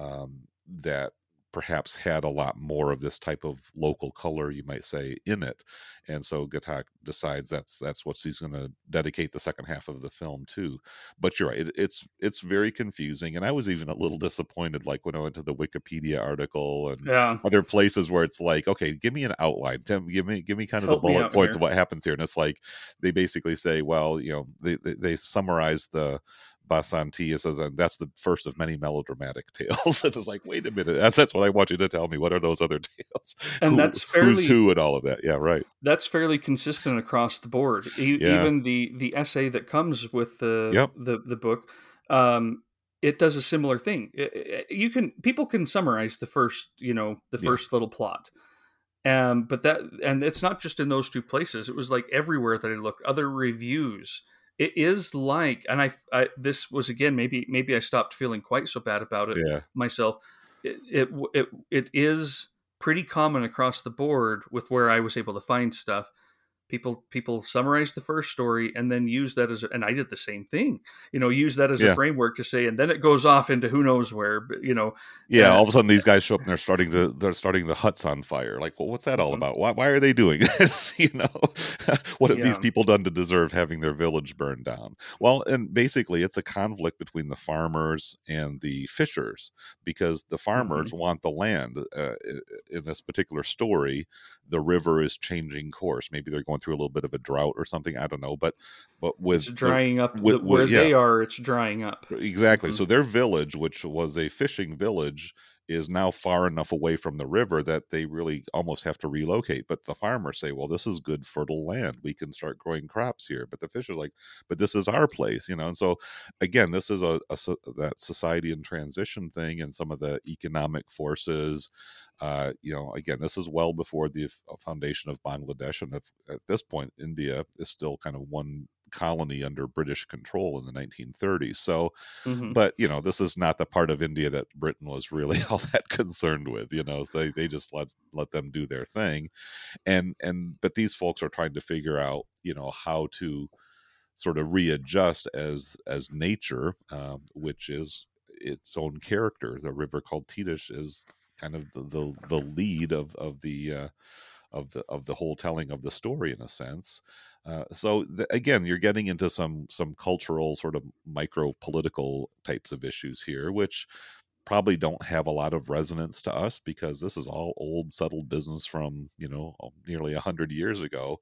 um, that perhaps had a lot more of this type of local color, you might say, in it. And so Ghatak decides that's that's what he's going to dedicate the second half of the film to. But you're right; it, it's it's very confusing, and I was even a little disappointed, like when I went to the Wikipedia article and yeah. other places where it's like, okay, give me an outline, Tim, give me give me kind of Help the bullet points here. of what happens here, and it's like they basically say, well, you know, they they, they summarize the Basanti says, and that's the first of many melodramatic tales. and it's like, wait a minute, that's that's what I want you to tell me. What are those other tales? And Who- that's who's fairly- who and all of that. Yeah, right. That's fairly consistent across the board. E- Yeah. Even the the essay that comes with the Yep. the the book, um, it does a similar thing. It- it- you can people can summarize the first you know the Yeah. first little plot. Um, but that and it's not just in those two places. It was like everywhere that I looked. Other reviews. It is like, and I, I this was again maybe maybe I stopped feeling quite so bad about it Yeah, myself. It, it it it is pretty common across the board with where I was able to find stuff. People people summarize the first story and then use that as a, and I did the same thing. You know, use that as Yeah. a framework to say, and then it goes off into who knows where. but, You know, yeah. Yeah. All of a sudden, these guys show up and they're starting to they're starting the huts on fire. Like, well, what's that all Mhm. about? Why why are they doing this? you know, what have these people done to deserve having their village burned down? Well, and basically, it's a conflict between the farmers and the fishers because the farmers want the land. Uh, in this particular story, the river is changing course. Maybe they're going through a little bit of a drought or something. I don't know, but but with it's drying up with- the, where with- they yeah. are. It's drying up. Exactly. Mhm. So their village, which was a fishing village, is now far enough away from the river that they really almost have to relocate. But the farmers say, "Well, this is good fertile land. We can start growing crops here." But the fishers like, "But this is our place," you know. And so again, this is a, a that society in transition thing, and some of the economic forces. Uh, you know, again, this is well before the foundation of Bangladesh, and if, at this point, India is still kind of one colony under British control in the 1930s. So, Mhm. but you know this is not the part of india that britain was really all that concerned with you know they they just let let them do their thing and and but these folks are trying to figure out you know how to sort of readjust as as nature um, which is its own character the river called Titas is kind of the the, the lead of of the uh, of the of the whole telling of the story in a sense. Uh, so th- again, you're getting into some some cultural sort of micro political types of issues here, which probably don't have a lot of resonance to us because this is all old settled business from you know nearly a hundred years ago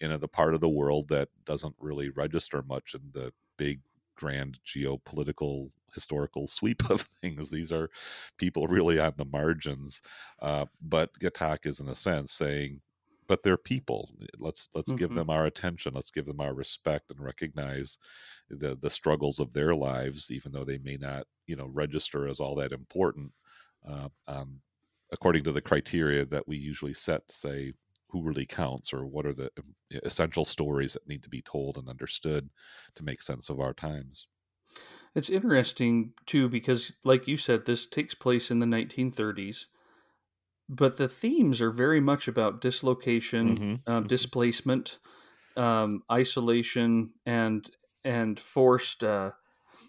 in the part of the world that doesn't really register much in the big grand geopolitical historical sweep of things. These are people really on the margins. Uh, but ghatak is in a sense saying but they're people. Let's let's give Mhm. them our attention. Let's give them our respect and recognize the the struggles of their lives even though they may not you know register as all that important. Uh, um, according to the criteria that we usually set to say who really counts or what are the um, essential stories that need to be told and understood to make sense of our times It's interesting too because, like you said, this takes place in the 1930s, but the themes are very much about dislocation, Mhm, um, mhm. displacement, um, isolation, and and forced. Uh,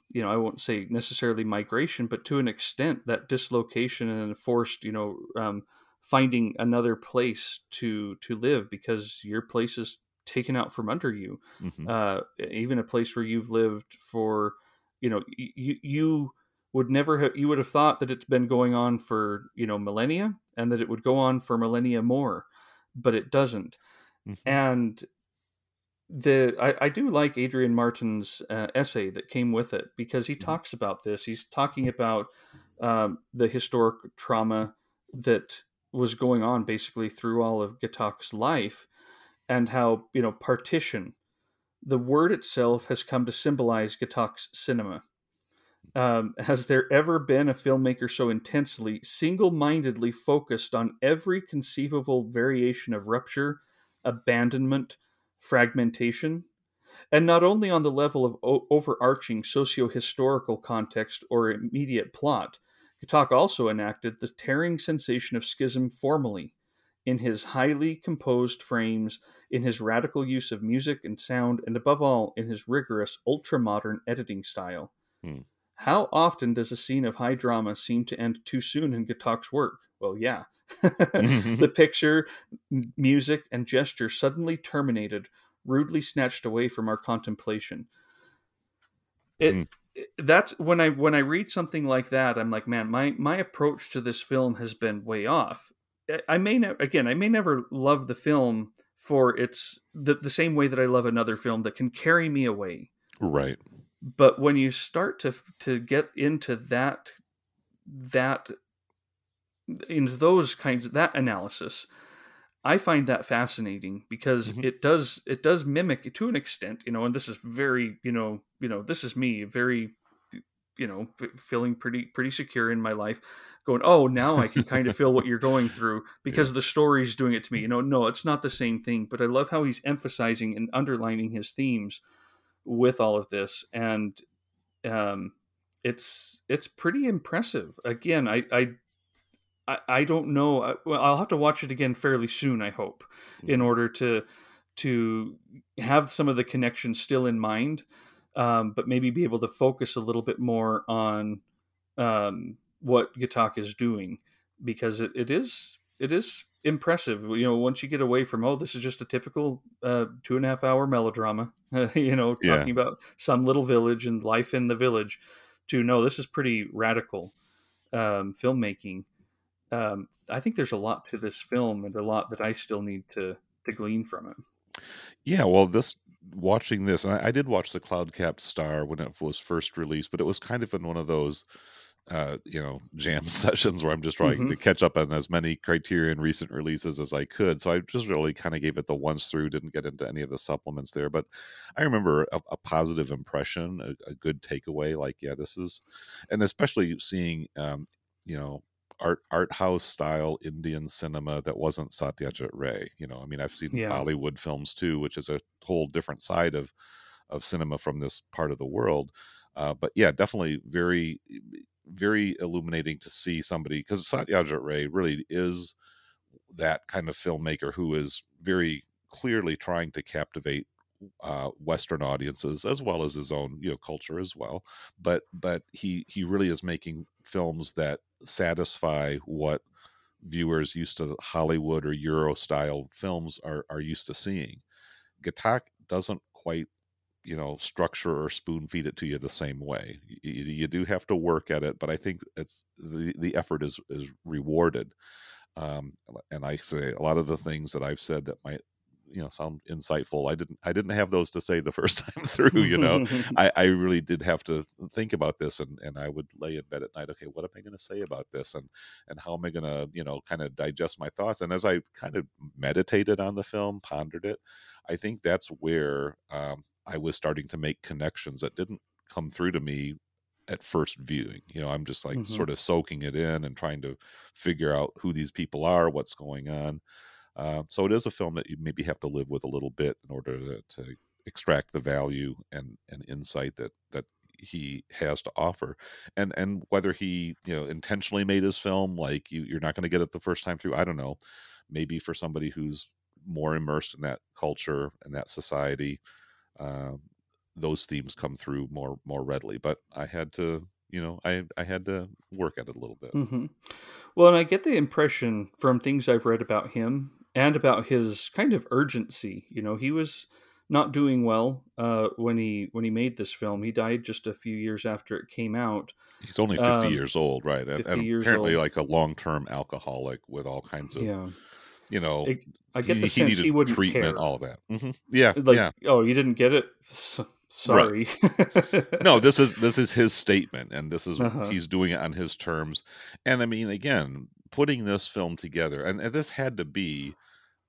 you know, I won't say necessarily migration, but to an extent, that dislocation and forced. You know, um, finding another place to to live because your place is taken out from under you Mhm. uh, even a place where you've lived for, you know, y- you you would never have you would have thought that it's been going on for you know millennia and that it would go on for millennia more, but it doesn't. Mhm. And the I, I do like Adrian Martin's uh, essay that came with it because he Mhm. talks about this. He's talking about um, the historic trauma that was going on basically through all of Ghatak's life, and how you know partition the word itself has come to symbolize Ghatak's cinema. Um, has there ever been a filmmaker so intensely, single mindedly focused on every conceivable variation of rupture, abandonment, fragmentation? And not only on the level of o- overarching socio historical context or immediate plot, Ghatak also enacted the tearing sensation of schism formally in his highly composed frames, in his radical use of music and sound, and above all, in his rigorous, ultra modern editing style. Hmm. How often does a scene of high drama seem to end too soon in Ghatak's work? Well, yeah. the picture, music, and gesture suddenly terminated, rudely snatched away from our contemplation. It, Hmm. That's when I when I read something like that, I'm like, man, my my approach to this film has been way off. I- may ne- again, I may never love the film for its the, the same way that I love another film that can carry me away Right. but when you start to to get into that that into those kinds of that analysis i find that fascinating because Mhm. it does it does mimic to an extent you know and this is very you know you know this is me very you know feeling pretty pretty secure in my life going oh now i can kind of feel what you're going through because the story's doing it to me you know no it's not the same thing but i love how he's emphasizing and underlining his themes with all of this and um it's it's pretty impressive again i i I, don't know. I- Well, I'll have to watch it again fairly soon. I hope, in order to to have some of the connections still in mind, um, but maybe be able to focus a little bit more on um, what Ghatak is doing because it, it is it is impressive. You know, once you get away from oh, this is just a typical uh, two and a half hour melodrama. you know, Yeah. talking about some little village and life in the village. To no, this is pretty radical um, filmmaking. Um, I think there's a lot to this film and a lot that I still need to to glean from it. Yeah, well, this watching this, and I, I did watch the Cloud Capped Star when it was first released, but it was kind of in one of those, uh, you know, jam sessions where I'm just trying to catch up on as many Criterion recent releases as I could. So I just really kind of gave it the once through, didn't get into any of the supplements there. But I remember a, a positive impression, a, a good takeaway. Like, yeah, this is, and especially seeing, um, you know, art art house style Indian cinema that wasn't Satyajit Ray. You know, I mean, I've seen Yeah. Bollywood films too, which is a whole different side of of cinema from this part of the world. Uh, but yeah, definitely very very illuminating to see somebody because Satyajit Ray really is that kind of filmmaker who is very clearly trying to captivate uh, Western audiences as well as his own you know culture as well. But but he he really is making films that satisfy what viewers used to Hollywood or Euro style films are are used to seeing. Ghatak doesn't quite you know structure or spoon feed it to you the same way. You, you do have to work at it, but I think it's the the effort is is rewarded. Um, and I say a lot of the things that I've said that might you know sound insightful. I didn't I didn't have those to say the first time through. You know, I, I really did have to think about this and, and I would lay in bed at night, okay, what am I going to say about this? And, and how am I going to, you know, kind of digest my thoughts? And as I kind of meditated on the film, pondered it, I think that's where um, I was starting to make connections that didn't come through to me at first viewing. You know, I'm just like Mhm. sort of soaking it in and trying to figure out who these people are, what's going on. Uh, so it is a film that you maybe have to live with a little bit in order to, to extract the value and, and insight that that he has to offer. And and whether he you know intentionally made his film like you you're not going to get it the first time through i don't know. Maybe for somebody who's more immersed in that culture and that society uh, those themes come through more more readily. But i had to you know i i had to work at it a little bit. Hmm Well, and I get the impression from things I've read about him and about his kind of urgency. You know, he was not doing well uh, when he when he made this film. He died just a few years after it came out. he's only 50 Um, years old right and, 50 and apparently old. like a long-term alcoholic with all kinds of Yeah, you know I, I get he, the he sense needed he wouldn't treatment care. all that hmm yeah like, yeah oh, you didn't get it. S- sorry. no this is this is his statement and this is Uh-huh. he's doing it on his terms and i mean again putting this film together and, and this had to be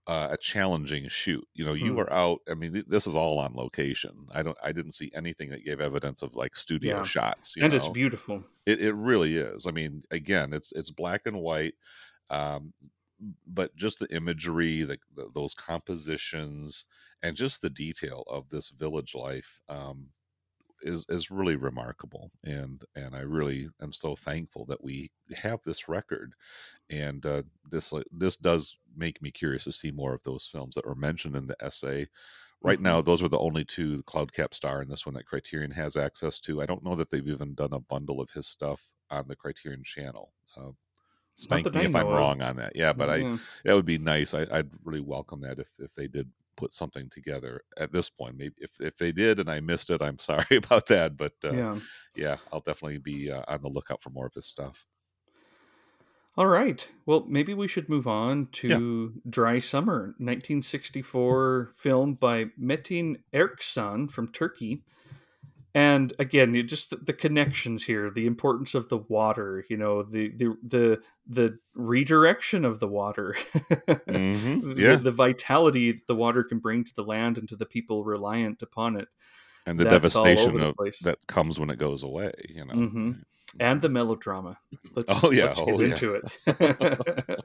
uh, a challenging shoot. You know, you Hmm. were out. I mean, th- this is all on location. I don't. I didn't see anything that gave evidence of like studio Yeah. shots. You and know? it's beautiful. It, it really is. I mean, again, it's it's black and white, um, but just the imagery, the, the those compositions, and just the detail of this village life um, is is really remarkable. And and I really am so thankful that we have this record. And uh, this uh, this does make me curious to see more of those films that were mentioned in the essay. Right Mhm. now, those are the only two, the Cloud Cap Star and this one that Criterion has access to. I don't know that they've even done a bundle of his stuff on the Criterion channel. Uh, spank me if I'm wrong on that. Yeah, but I that would be nice. I, I'd really welcome that if if they did put something together at this point. Maybe if if they did and I missed it, I'm sorry about that. But uh, yeah. yeah. I'll definitely be uh, on the lookout for more of his stuff. All right. Well, maybe we should move on to Dry Summer, 1964 film by Metin Erksan from Turkey. And again, you just the, the connections here, the importance of the water, you know, the the the the redirection of the water, Mhm, the, yeah. the vitality that the water can bring to the land and to the people reliant upon it, And the That's devastation the of, that comes when it goes away. You know. Mhm. and the melodrama. Let's, Oh, yeah. let's get Oh, yeah. into it.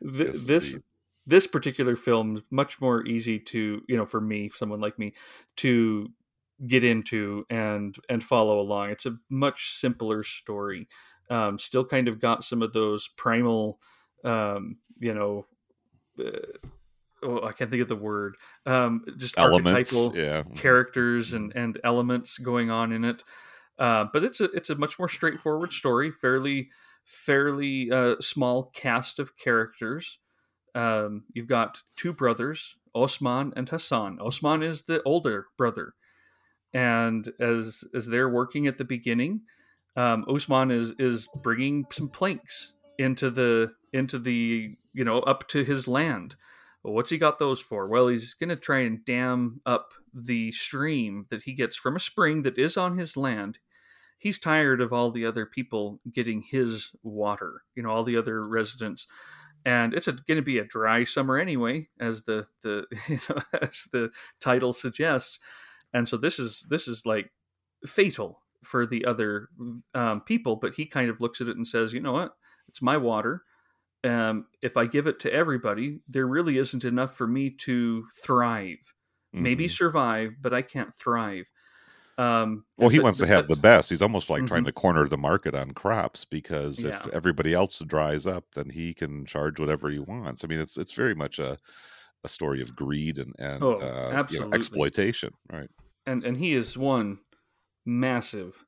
Yes, this indeed. this particular film is much more easy to you know for me, someone like me, to get into and and follow along. It's a much simpler story. Um, still kind of got some of those primal, um, you know. Uh, oh, I can't think of the word. Um, just Elements. archetypal Yeah. characters and and elements going on in it. Uh, but it's a it's a much more straightforward story, fairly fairly uh, small cast of characters. Um, you've got two brothers, Osman and Hassan. Osman is the older brother, and as as they're working at the beginning, um, Osman is is bringing some planks into the into the you know up to his land. Well, what's he got those for? Well, he's going to try and dam up the stream that he gets from a spring that is on his land. He's tired of all the other people getting his water, you know, all the other residents. And it's going to be a dry summer anyway, as the the you know, as the title suggests. And so this is this is like fatal for the other um, people. But he kind of looks at it and says, you know what? It's my water um, if I give it to everybody, there really isn't enough for me to thrive. Maybe Mhm. survive, but I can't thrive. Um, Well, he but- wants to but- have the best. He's almost like trying Mhm. to corner the market on crops because Yeah. if everybody else dries up, then he can charge whatever he wants. I mean, it's it's very much a a story of greed and and Oh, uh, you know, exploitation, right? and and he is one massive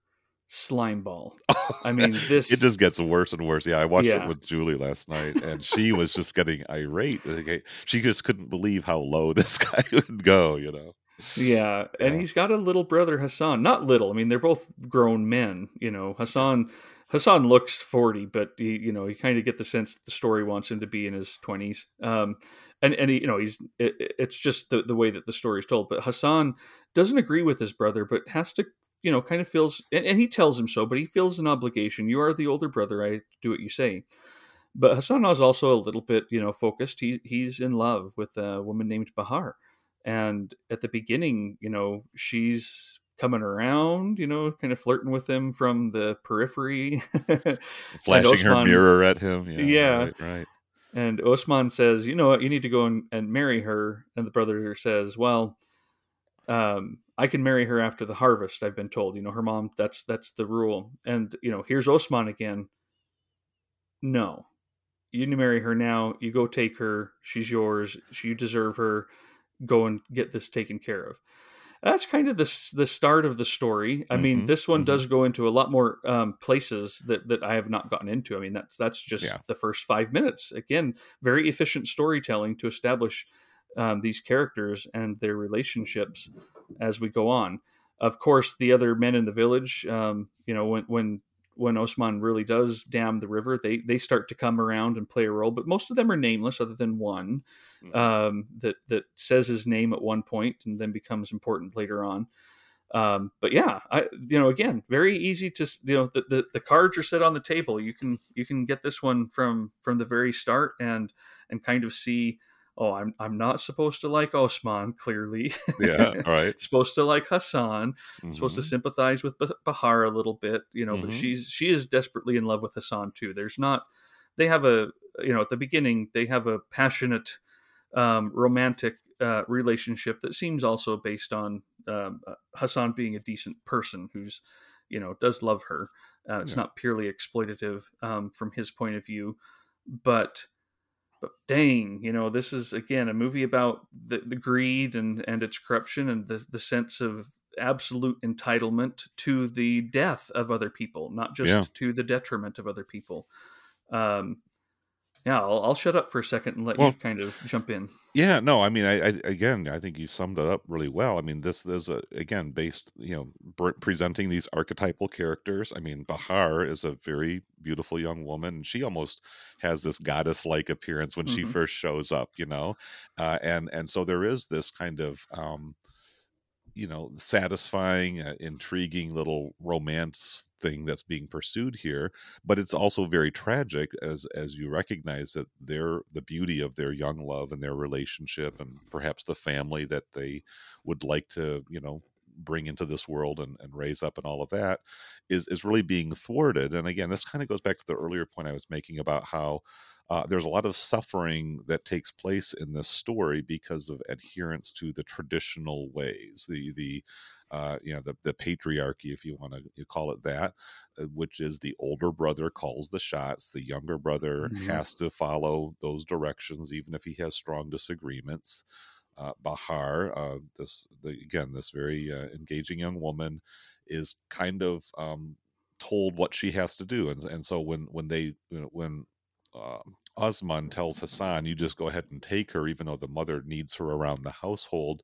slime ball. I mean, this it just gets worse and worse. Yeah, I watched Yeah. it with Julie last night, and she was just getting irate. She just couldn't believe how low this guy would go. You know. Yeah, and Yeah. he's got a little brother Hassan. Not little. I mean, they're both grown men. You know, Hassan. Hassan looks forty, but he, you know, you kind of get the sense the story wants him to be in his twenties. Um, and and he, you know, he's it, it's just the the way that the story is told. But Hassan doesn't agree with his brother, but has to, you know, kind of feels, and, and he tells him so. But he feels an obligation. You are the older brother. I do what you say. But Hassan is also a little bit, you know, focused. He he's in love with a woman named Bahar and at the beginning you know she's coming around you know kind of flirting with him from the periphery Flashing her mirror at him. Yeah. Yeah. Right. right. and osman says you know what you need to go and, and marry her and the brother says well um i can marry her after the harvest i've been told you know her mom that's that's the rule and you know here's osman again no you need to marry her now you go take her she's yours she, you deserve her go and get this taken care of that's kind of the the start of the story. I mean, Mhm, this one mhm. does go into a lot more um, places that that I have not gotten into. I mean, that's that's just Yeah. the first five minutes. Again, very efficient storytelling to establish um, these characters and their relationships as we go on. Of course, the other men in the village, um, you know, when when when Osman really does dam the river, they they start to come around and play a role. But most of them are nameless, other than one Mhm. um, that that says his name at one point and then becomes important later on. Um, but yeah, I you know again very easy to you know the, the the cards are set on the table. You can you can get this one from from the very start and and kind of see oh, I'm I'm not supposed to like Osman. Clearly, Yeah, right. supposed to like Hassan. Supposed to Mhm. sympathize with Bahar a little bit, you know. But Mhm. she's she is desperately in love with Hassan too. There's not. They have a you know at the beginning they have a passionate um, romantic uh, relationship that seems also based on um, uh, Hassan being a decent person who's you know does love her. Uh, it's Yeah. not purely exploitative um, from his point of view, but but dang, you know, this is again a movie about the, the greed and and its corruption and the the sense of absolute entitlement to the death of other people, not just Yeah. to the detriment of other people. Um, yeah, I'll, I'll shut up for a second and let Well- you kind of jump in. Yeah, no, I mean, I, I again, I think you summed it up really well. I mean, this is a, again based, you know, br- presenting these archetypal characters. I mean, Bahar is a very beautiful young woman, and she almost has this goddess-like appearance when she Mhm. first shows up, you know, uh, and and so there is this kind of, um, you know, satisfying, uh, intriguing little romance thing that's being pursued here but it's also very tragic as as you recognize that their the beauty of their young love and their relationship and perhaps the family that they would like to you know bring into this world and, and raise up and all of that is is really being thwarted. And again this kind of goes back to the earlier point i was making about how uh, there's a lot of suffering that takes place in this story because of adherence to the traditional ways the the uh, you know the, the patriarchy if you want to call it that uh, which is the older brother calls the shots the younger brother Mhm. has to follow those directions even if he has strong disagreements uh, bahar uh, this the, again this very uh, engaging young woman is kind of um, told what she has to do and, and so when when they you know, when uh, Osman tells Hassan, "You just go ahead and take her, even though the mother needs her around the household."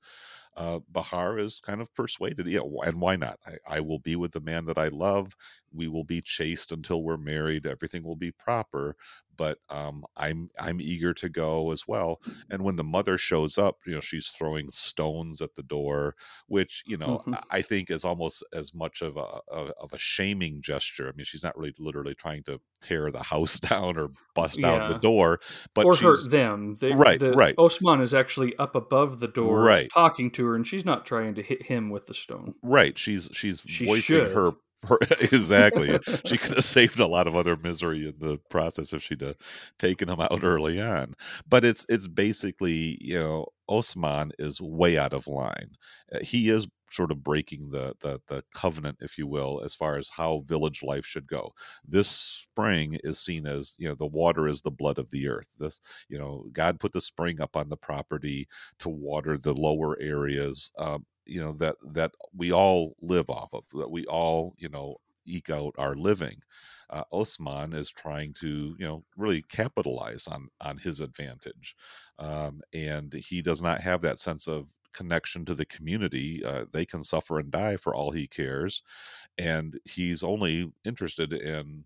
Uh, Bahar is kind of persuaded, yeah, and why not? I, I will be with the man that I love. We will be chaste until we're married. Everything will be proper. But um, I'm I'm eager to go as well. And when the mother shows up, you know, she's throwing stones at the door, which you know Mhm. I- think is almost as much of a of, a shaming gesture. I mean, she's not really literally trying to tear the house down or bust out the door, but or hurt them. They, Right, the, right. Osman is actually up above the door, Right. talking to her, and she's not trying to hit him with the stone. right. She's she's She voicing should. her. her exactly. she could have saved a lot of other misery in the process if she'd have taken him out early on. But it's it's basically you know Osman is way out of line. Uh, He is sort of breaking the the the covenant, if you will, as far as how village life should go. This spring is seen as you know the water is the blood of the earth. This you know God put the spring up on the property to water the lower areas. Um, you know that that we all live off of that we all you know eke out our living uh, osman is trying to you know really capitalize on on his advantage um, and he does not have that sense of connection to the community uh, they can suffer and die for all he cares and he's only interested in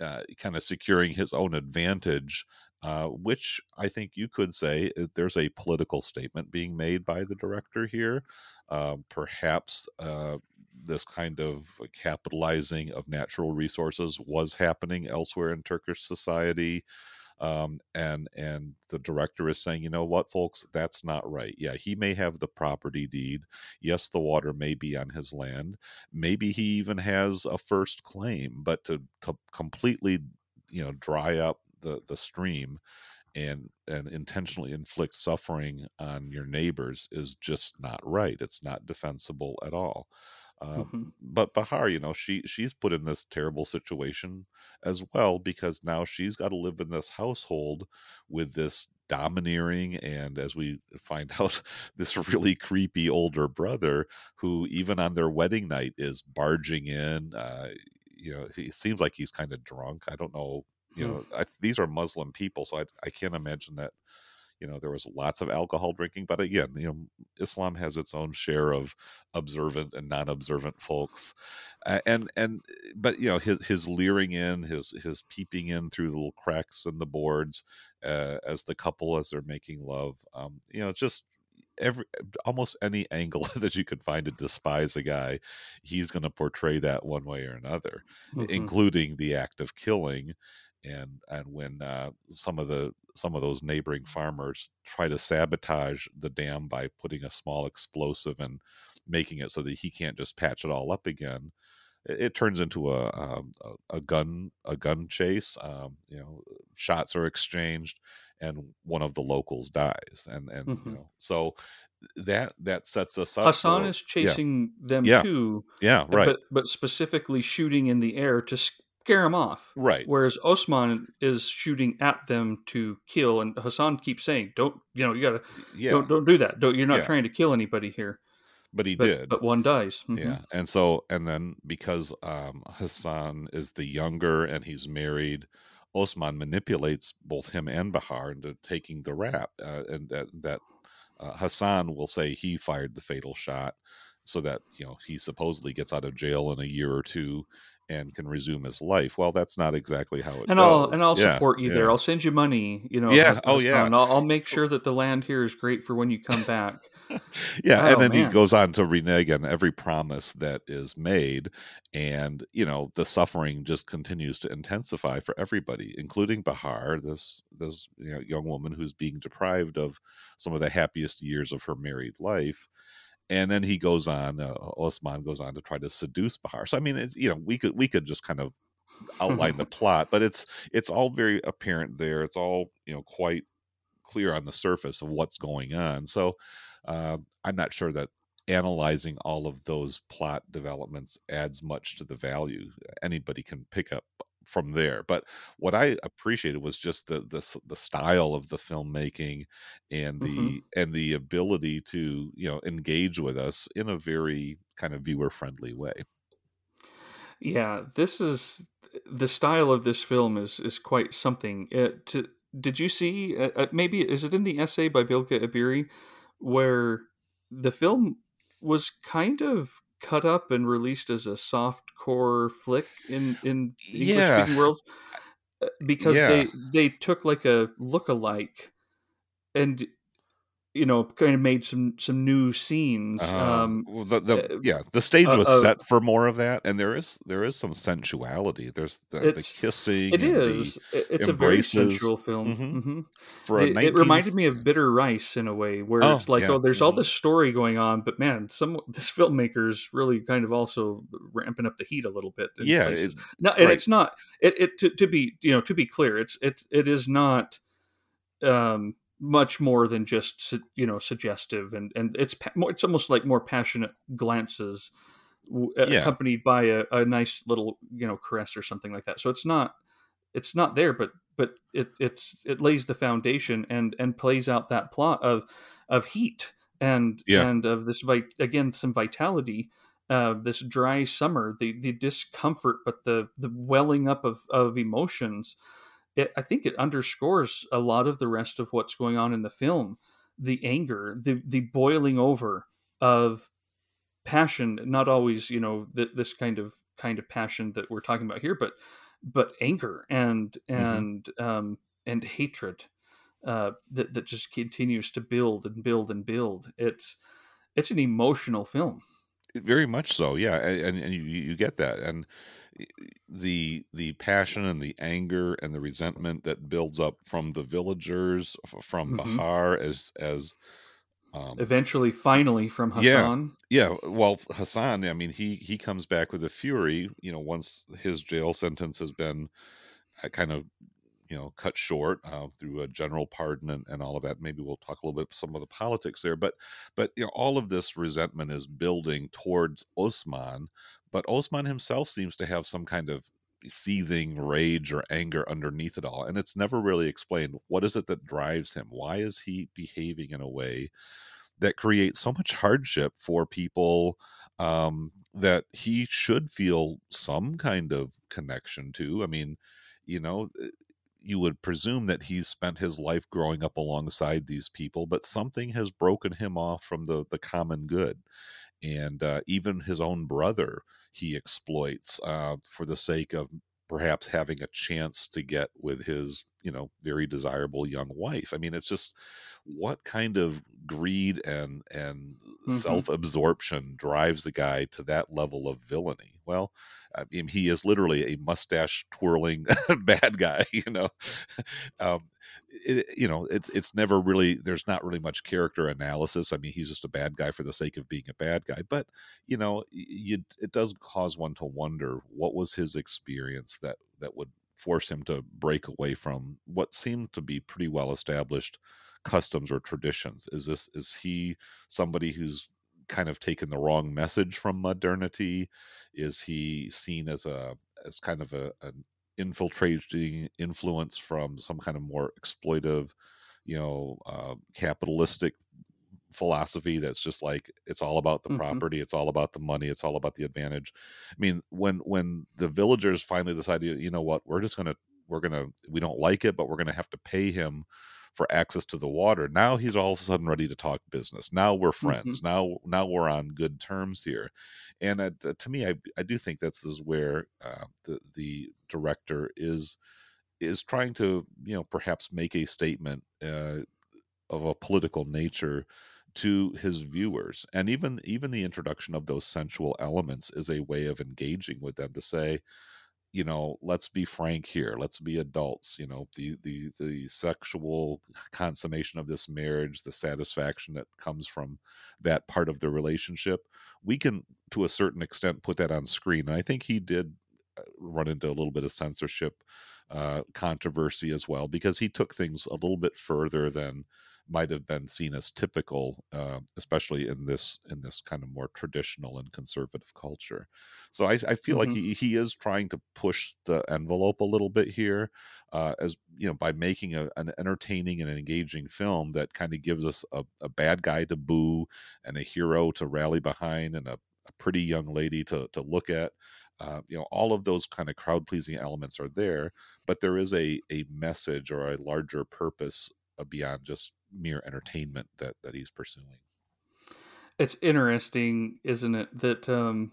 uh, kind of securing his own advantage, uh, which I think you could say uh, there's a political statement being made by the director here. Uh, perhaps uh, this kind of capitalizing of natural resources was happening elsewhere in Turkish society. Um, and and the director is saying, you know what, folks, that's not right. Yeah, he may have the property deed. Yes, the water may be on his land. Maybe he even has a first claim, but to to completely, you know, dry up the the stream and and intentionally inflict suffering on your neighbors is just not right. It's not defensible at all. Uh, Mhm. but Bahar, you know, she she's put in this terrible situation as well because now she's got to live in this household with this domineering and as we find out this really creepy older brother who even on their wedding night is barging in uh you know he seems like he's kind of drunk i don't know you Hmm. know I, these are muslim people so I, I can't imagine that you know there was lots of alcohol drinking but again you know islam has its own share of observant and non-observant folks uh, and and but you know his his leering in his his peeping in through the little cracks in the boards uh, as the couple as they're making love um you know just every almost any angle that you could find to despise a guy he's going to portray that one way or another Mhm. including the act of killing and and when uh, some of the some of those neighboring farmers try to sabotage the dam by putting a small explosive and making it so that he can't just patch it all up again it, it turns into a, um, a, a gun a gun chase um, you know shots are exchanged and one of the locals dies and and Mhm. you know so that that sets us up Hassan for- is chasing them Yeah. too, yeah, yeah right but but specifically shooting in the air to scare them off. right Whereas Osman is shooting at them to kill, and Hassan keeps saying, "Don't you know? You gotta yeah don't don't do that. Don't, you're not Yeah. trying to kill anybody here." but he But did but one dies. Mhm. Yeah, and so and then because um, Hassan is the younger and he's married, Osman manipulates both him and Bahar into taking the rap, uh, and that that uh, Hassan will say he fired the fatal shot, so that you know he supposedly gets out of jail in a year or two and can resume his life. Well, that's not exactly how it And goes. I'll and I'll Yeah, support you there. I'll send you money. You know. Yeah, oh, yeah. I'll, I'll make sure that the land here is great for when you come back. yeah Oh, and then he goes on to renege on every promise that is made and you know the suffering just continues to intensify for everybody including bahar this this you know, young woman who's being deprived of some of the happiest years of her married life and then he goes on uh, osman goes on to try to seduce bahar. So i mean it's you know we could we could just kind of outline the plot but it's it's all very apparent there. It's all you know quite clear on the surface of what's going on. So uh, i'm not sure that analyzing all of those plot developments adds much to the value. Anybody can pick up from there but what i appreciated was just the the, the style of the filmmaking and the Mhm. and the ability to you know engage with us in a very kind of viewer friendly way Yeah, this is the style of this film is is quite something. It, to, did you see? Uh, maybe is it in the essay by Bilge Ebiri where the film was kind of cut up and released as a soft core flick in in English speaking world Uh, because Yeah. they they took like a look-alike and you know kind of made some some new scenes. Uh, Um, well, the, the uh, yeah, the stage uh, was uh, set for more of that, and there is there is some sensuality. There's the, the kissing. it is. It- It's a very sensual film. Mhm. hmm for a it, it reminded me of Bitter Rice in a way, where Oh, it's like, yeah. oh, there's all Mhm. this story going on, but man, some this filmmaker's really kind of also ramping up the heat a little bit. Yeah, it- no, and right. it's not. It, it to, to be you know to be clear, it's it it is not um much more than just you know suggestive and and it's more it's almost like more passionate glances Yeah. accompanied by a, a nice little you know caress or something like that so it's not it's not there but but it it's it lays the foundation and and plays out that plot of of heat and Yeah. and of this vit again some vitality uh this dry summer the the discomfort but the the welling up of of emotions it, I think it underscores a lot of the rest of what's going on in the film. The anger, the the boiling over of passion, not always you know th- this kind of kind of passion that we're talking about here, but but anger and and um, and hatred uh, that that just continues to build and build and build. It's it's an emotional film. Very much so. Yeah, and and you you get that, and the the passion and the anger and the resentment that builds up from the villagers, from Mhm. Bahar as as um, Eventually, finally, from Hassan. Yeah, well, Hassan, I mean, he he comes back with a fury. You know, once his jail sentence has been uh, kind of you know cut short uh, through a general pardon and, and all of that. Maybe we'll talk a little bit some of the politics there, but but you know all of this resentment is building towards Osman, but Osman himself seems to have some kind of seething rage or anger underneath it all and it's never really explained what is it that drives him why is he behaving in a way that creates so much hardship for people um, that he should feel some kind of connection to. I mean, you know, eh, you would presume that he's spent his life growing up alongside these people, but something has broken him off from the the common good. And uh, even his own brother, he exploits uh, for the sake of perhaps having a chance to get with his, you know, very desirable young wife. I mean, it's just what kind of greed and and Mhm. self-absorption drives the guy to that level of villainy well I mean, he is literally a mustache twirling bad guy you know? Um, it, you know it's it's never really there's not really much character analysis. I mean he's just a bad guy for the sake of being a bad guy but you know you, it does cause one to wonder what was his experience that that would force him to break away from what seemed to be pretty well established customs or traditions. Is this is he somebody who's kind of taken the wrong message from modernity is he seen as a as kind of a an infiltrating influence from some kind of more exploitive you know uh, capitalistic philosophy that's just like it's all about the mm-hmm. property it's all about the money it's all about the advantage i mean when when the villagers finally decided you know what we're just gonna we're gonna we don't like it but we're gonna have to pay him for access to the water now he's all of a sudden ready to talk business. Now we're friends. Mm-hmm. now now we're on good terms here. And uh, to me I, I do think this is where uh, the the director is is trying to you know perhaps make a statement uh, of a political nature to his viewers. And even even the introduction of those sensual elements is a way of engaging with them to say you know let's be frank here. Let's be adults you know the the the sexual consummation of this marriage the satisfaction that comes from that part of the relationship we can to a certain extent put that on screen and i think he did uh, run into a little bit of censorship uh, controversy as well because he took things a little bit further than might have been seen as typical, uh, especially in this in this kind of more traditional and conservative culture. So I, I feel mm-hmm. like he, he is trying to push the envelope a little bit here, uh, as you know, by making a, an entertaining and engaging film that kind of gives us a, a, bad guy to boo and a hero to rally behind and a, a pretty young lady to to look at. Uh, you know all of those kind of crowd pleasing elements are there but there is a a message or a larger purpose uh, beyond just mere entertainment that that he's pursuing. It's interesting, isn't it, that um,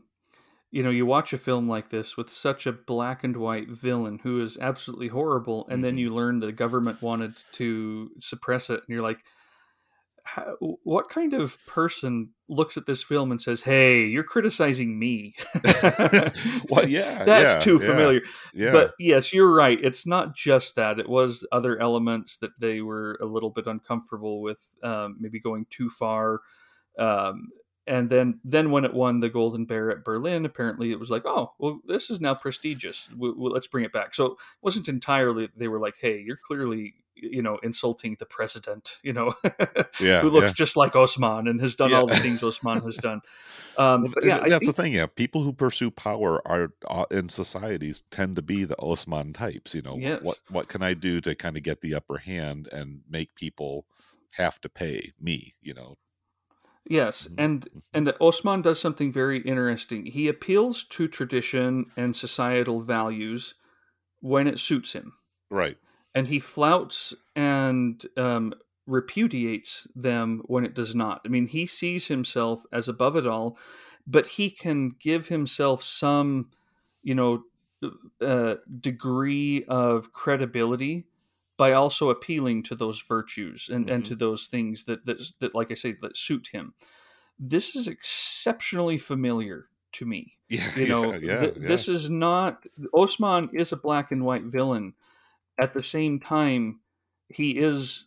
you know you watch a film like this with such a black and white villain who is absolutely horrible, and mm-hmm. then you learn the government wanted to suppress it, and you're like, how, what kind of person looks at this film and says, "Hey, you're criticizing me"? well, yeah, that's yeah, too familiar. Yeah, yeah, But yes, you're right. It's not just that. It was other elements that they were a little bit uncomfortable with, um, maybe going too far. Um, and then, then when it won the Golden Bear at Berlin, apparently it was like, oh, well, this is now prestigious. We, we, let's bring it back. So it wasn't entirely. They were like, hey, you're clearly you know insulting the president you know yeah, who looks yeah. just like osman and has done yeah. all the things osman has done um, yeah that's think, the thing yeah people who pursue power are uh, in societies tend to be the osman types you know yes. what what can i do to kind of get the upper hand and make people have to pay me you know Yes, mm-hmm. and mm-hmm. and Osman does something very interesting. He appeals to tradition and societal values when it suits him. Right and he flouts and um, repudiates them when it does not. I mean, he sees himself as above it all, but he can give himself some, you know, uh, degree of credibility by also appealing to those virtues and, mm-hmm. and to those things that, that that like I say that suit him. This is exceptionally familiar to me. Yeah, you know, yeah, yeah, th- yeah. this is not Osman is a black and white villain at the same time, he is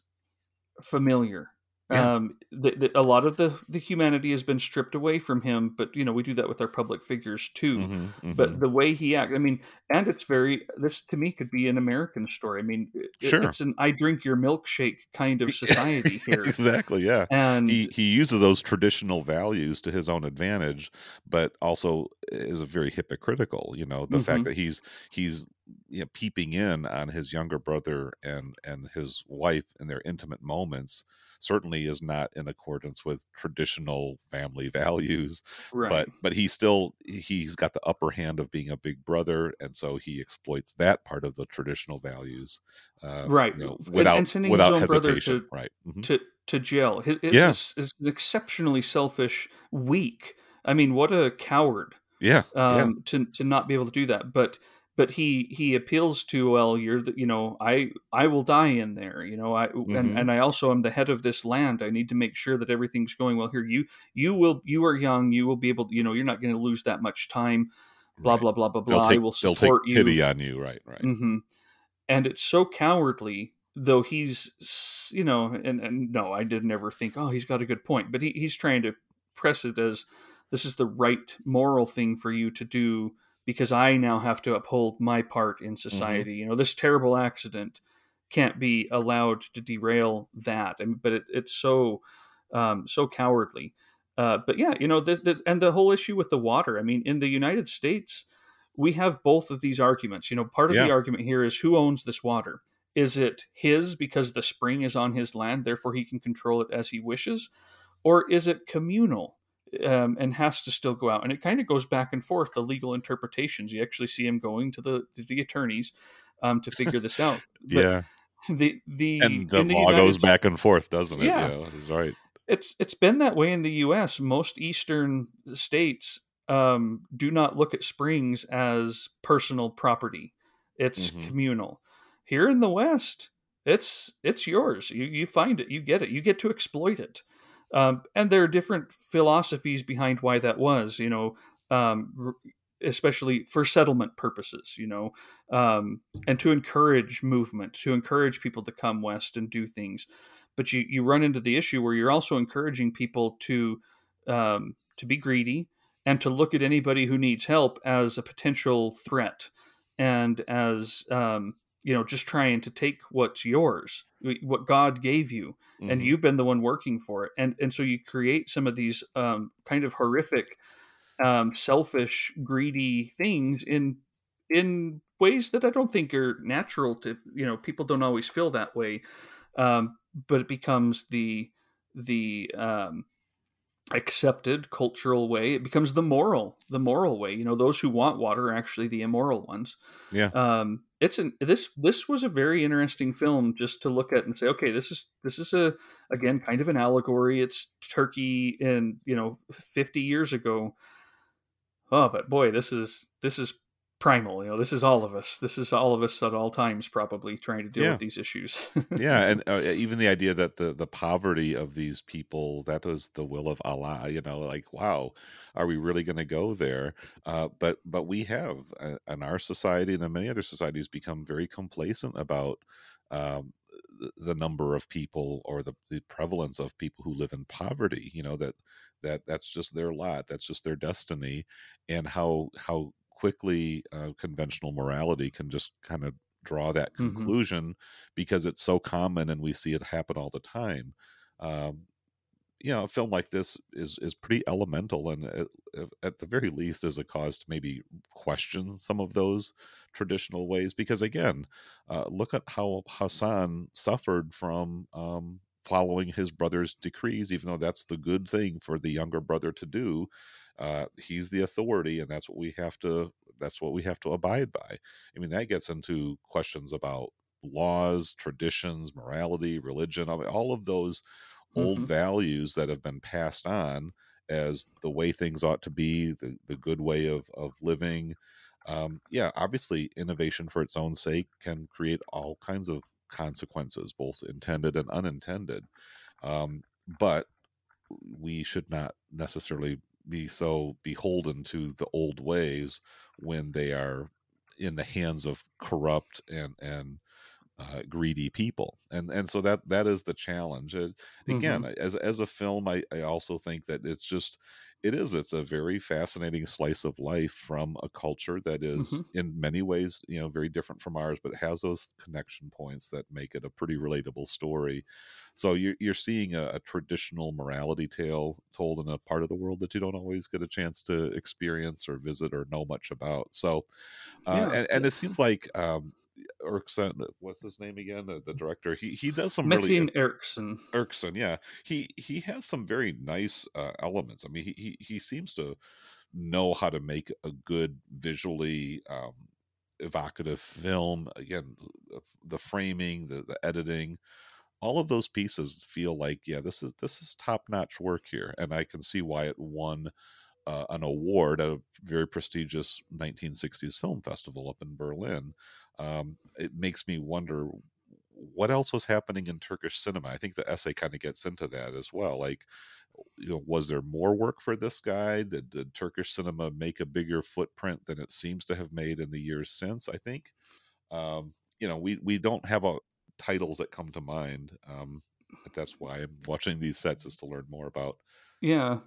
familiar. Yeah. Um, the, the, a lot of the, the humanity has been stripped away from him, but you know we do that with our public figures too. Mm-hmm, mm-hmm. But the way he acts, I mean, and it's very this to me could be an American story. I mean, it, sure. it's an I drink your milkshake kind of society here. exactly, yeah. And he he uses those traditional values to his own advantage, but also is a very hypocritical. You know, the mm-hmm. fact that he's he's you know, peeping in on his younger brother and and his wife in their intimate moments certainly is not in accordance with traditional family values right. but but he still he's got the upper hand of being a big brother and so he exploits that part of the traditional values uh, right you know, without and, and without hesitation to, right mm-hmm. to to jail it's, yeah. it's, it's an exceptionally selfish weak i mean what a coward yeah, um, yeah. to to not be able to do that but but he he appeals to well you're the you know i i will die in there you know i mm-hmm. and, and i also am the head of this land i need to make sure that everything's going well here you you will you are young you will be able to you know you're not going to lose that much time blah Right. blah blah blah blah. take, I will support you. pity on you, right? Right. mm-hmm. And it's so cowardly, though he's, you know, and, and no, I did never think, oh, he's got a good point. But he, he's trying to press it as this is the right moral thing for you to do because I now have to uphold my part in society. You know, this terrible accident can't be allowed to derail that. And, but it, it's so, um, so cowardly. Uh, but yeah, you know, the, the, and the whole issue with the water. I mean, in the United States, we have both of these arguments. You know, part of Yeah. the argument here is who owns this water? Is it his because the spring is on his land, therefore he can control it as he wishes? Or is it communal um, and has to still go out? And it kind of goes back and forth, the legal interpretations. You actually see him going to the, to the attorneys um, to figure this out. But yeah. The, the, And the in law United goes back and forth, doesn't it? Yeah. Know, he's right. it's it's been that way in the U.S. Most eastern states um, do not look at springs as personal property; it's Mhm. communal. Here in the West, it's it's yours. You you find it, you get it, you get to exploit it. Um, and there are different philosophies behind why that was. You know, um, especially for settlement purposes. You know, um, and to encourage movement, to encourage people to come west and do things but you you run into the issue where you're also encouraging people to um, to be greedy and to look at anybody who needs help as a potential threat and as um, you know just trying to take what's yours what god gave you and Mhm. you've been the one working for it and and so you create some of these um, kind of horrific um, selfish greedy things in in ways that i don't think are natural to you know people don't always feel that way um, but it becomes the the um, accepted cultural way it becomes the moral the moral way. You know those who want water are actually the immoral ones. Yeah. um it's an this this was a very interesting film just to look at and say okay this is this is a again kind of an allegory. It's turkey and you know 50 years ago. Oh but boy this is this is primal you know this is all of us. This is all of us at all times probably trying to deal Yeah. with these issues. Yeah and uh, even the idea that the the poverty of these people that was the will of allah you know like wow are we really going to go there? Uh, but but we have uh, in our society and in many other societies become very complacent about um, the, the number of people or the, the prevalence of people who live in poverty you know that that that's just their lot that's just their destiny and how how quickly uh, conventional morality can just kind of draw that Mhm. conclusion because it's so common and we see it happen all the time. Um, you know, a film like this is is pretty elemental, and at, at the very least, is a cause to maybe question some of those traditional ways. Because again, uh, look at how Hassan suffered from um, following his brother's decrees, even though that's the good thing for the younger brother to do. Uh, he's the authority, and that's what we have to. That's what we have to abide by. I mean, that gets into questions about laws, traditions, morality, religion, I mean, all of those old Mhm. values that have been passed on as the way things ought to be, the, the good way of, of living. Um, yeah, obviously, innovation for its own sake can create all kinds of consequences, both intended and unintended. Um, but we should not necessarily be so beholden to the old ways when they are in the hands of corrupt and and uh, greedy people and and so that that is the challenge Uh, again as as a film I, I also think that it's just it is it's a very fascinating slice of life from a culture that is Mhm. in many ways you know very different from ours but has those connection points that make it a pretty relatable story so you're, you're seeing a, a traditional morality tale told in a part of the world that you don't always get a chance to experience or visit or know much about so uh, Yeah. and, and it seems like um Erksan, what's his name again? The, the director. He he does some really Metin Erksan. Erksan, yeah. He he has some very nice uh, elements. I mean, he, he he seems to know how to make a good visually um, evocative film. Again, the framing, the the editing, all of those pieces feel like yeah, this is this is top notch work here, and I can see why it won. Uh, an award at a very prestigious 1960s film festival up in Berlin. Um, it makes me wonder what else was happening in Turkish cinema. I think the essay kind of gets into that as well. Like, you know, was there more work for this guy? Did, did Turkish cinema make a bigger footprint than it seems to have made in the years since? I think. Um, you know, we we don't have a titles that come to mind. Um, but that's why I'm watching these sets is to learn more about. Yeah,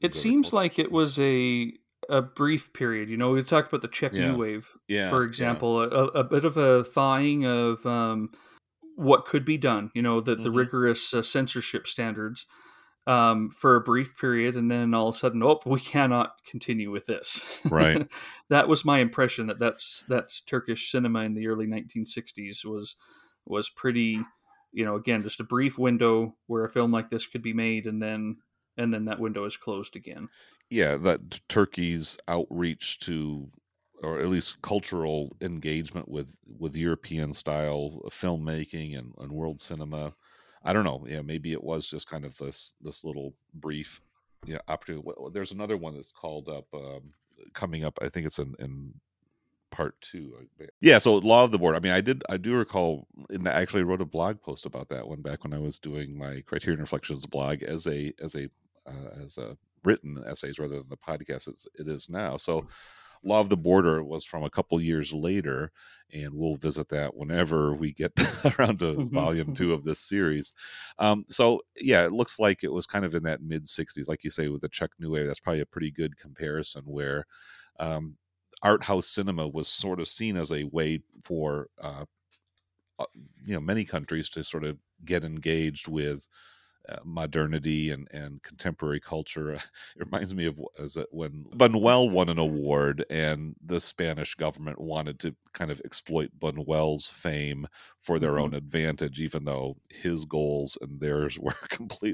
it seems like it was a a brief period. You know, we talked about the Czech Yeah. New Wave, Yeah, for yeah. example, a, a bit of a thawing of um, what could be done. You know, the the Mhm. rigorous uh, censorship standards um, for a brief period, and then all of a sudden, oh, we cannot continue with this. Right. that was my impression that that's that's Turkish cinema in the early 1960s was was pretty. You know, again, just a brief window where a film like this could be made, and then and then that window is closed again. Yeah that turkey's outreach to or at least cultural engagement with with european style filmmaking and, and world cinema. I don't know yeah maybe it was just kind of this this little brief yeah opportunity. There's another one that's called up um, coming up i think it's in, in part two yeah so law of the border. I mean i did i do recall and i actually wrote a blog post about that one back when i was doing my criterion reflections blog as a as a uh, as a written essays rather than the podcast as it is now. So law of the border was from a couple years later and we'll visit that whenever we get around to Mhm. volume two of this series. Um, so yeah it looks like it was kind of in that mid 60s like you say with the czech new wave that's probably a pretty good comparison where um, art house cinema was sort of seen as a way for uh, uh, you know many countries to sort of get engaged with uh, modernity and, and contemporary culture. It reminds me of when Buñuel won an award and the Spanish government wanted to kind of exploit Buñuel's fame for their Mhm. own advantage, even though his goals and theirs were completely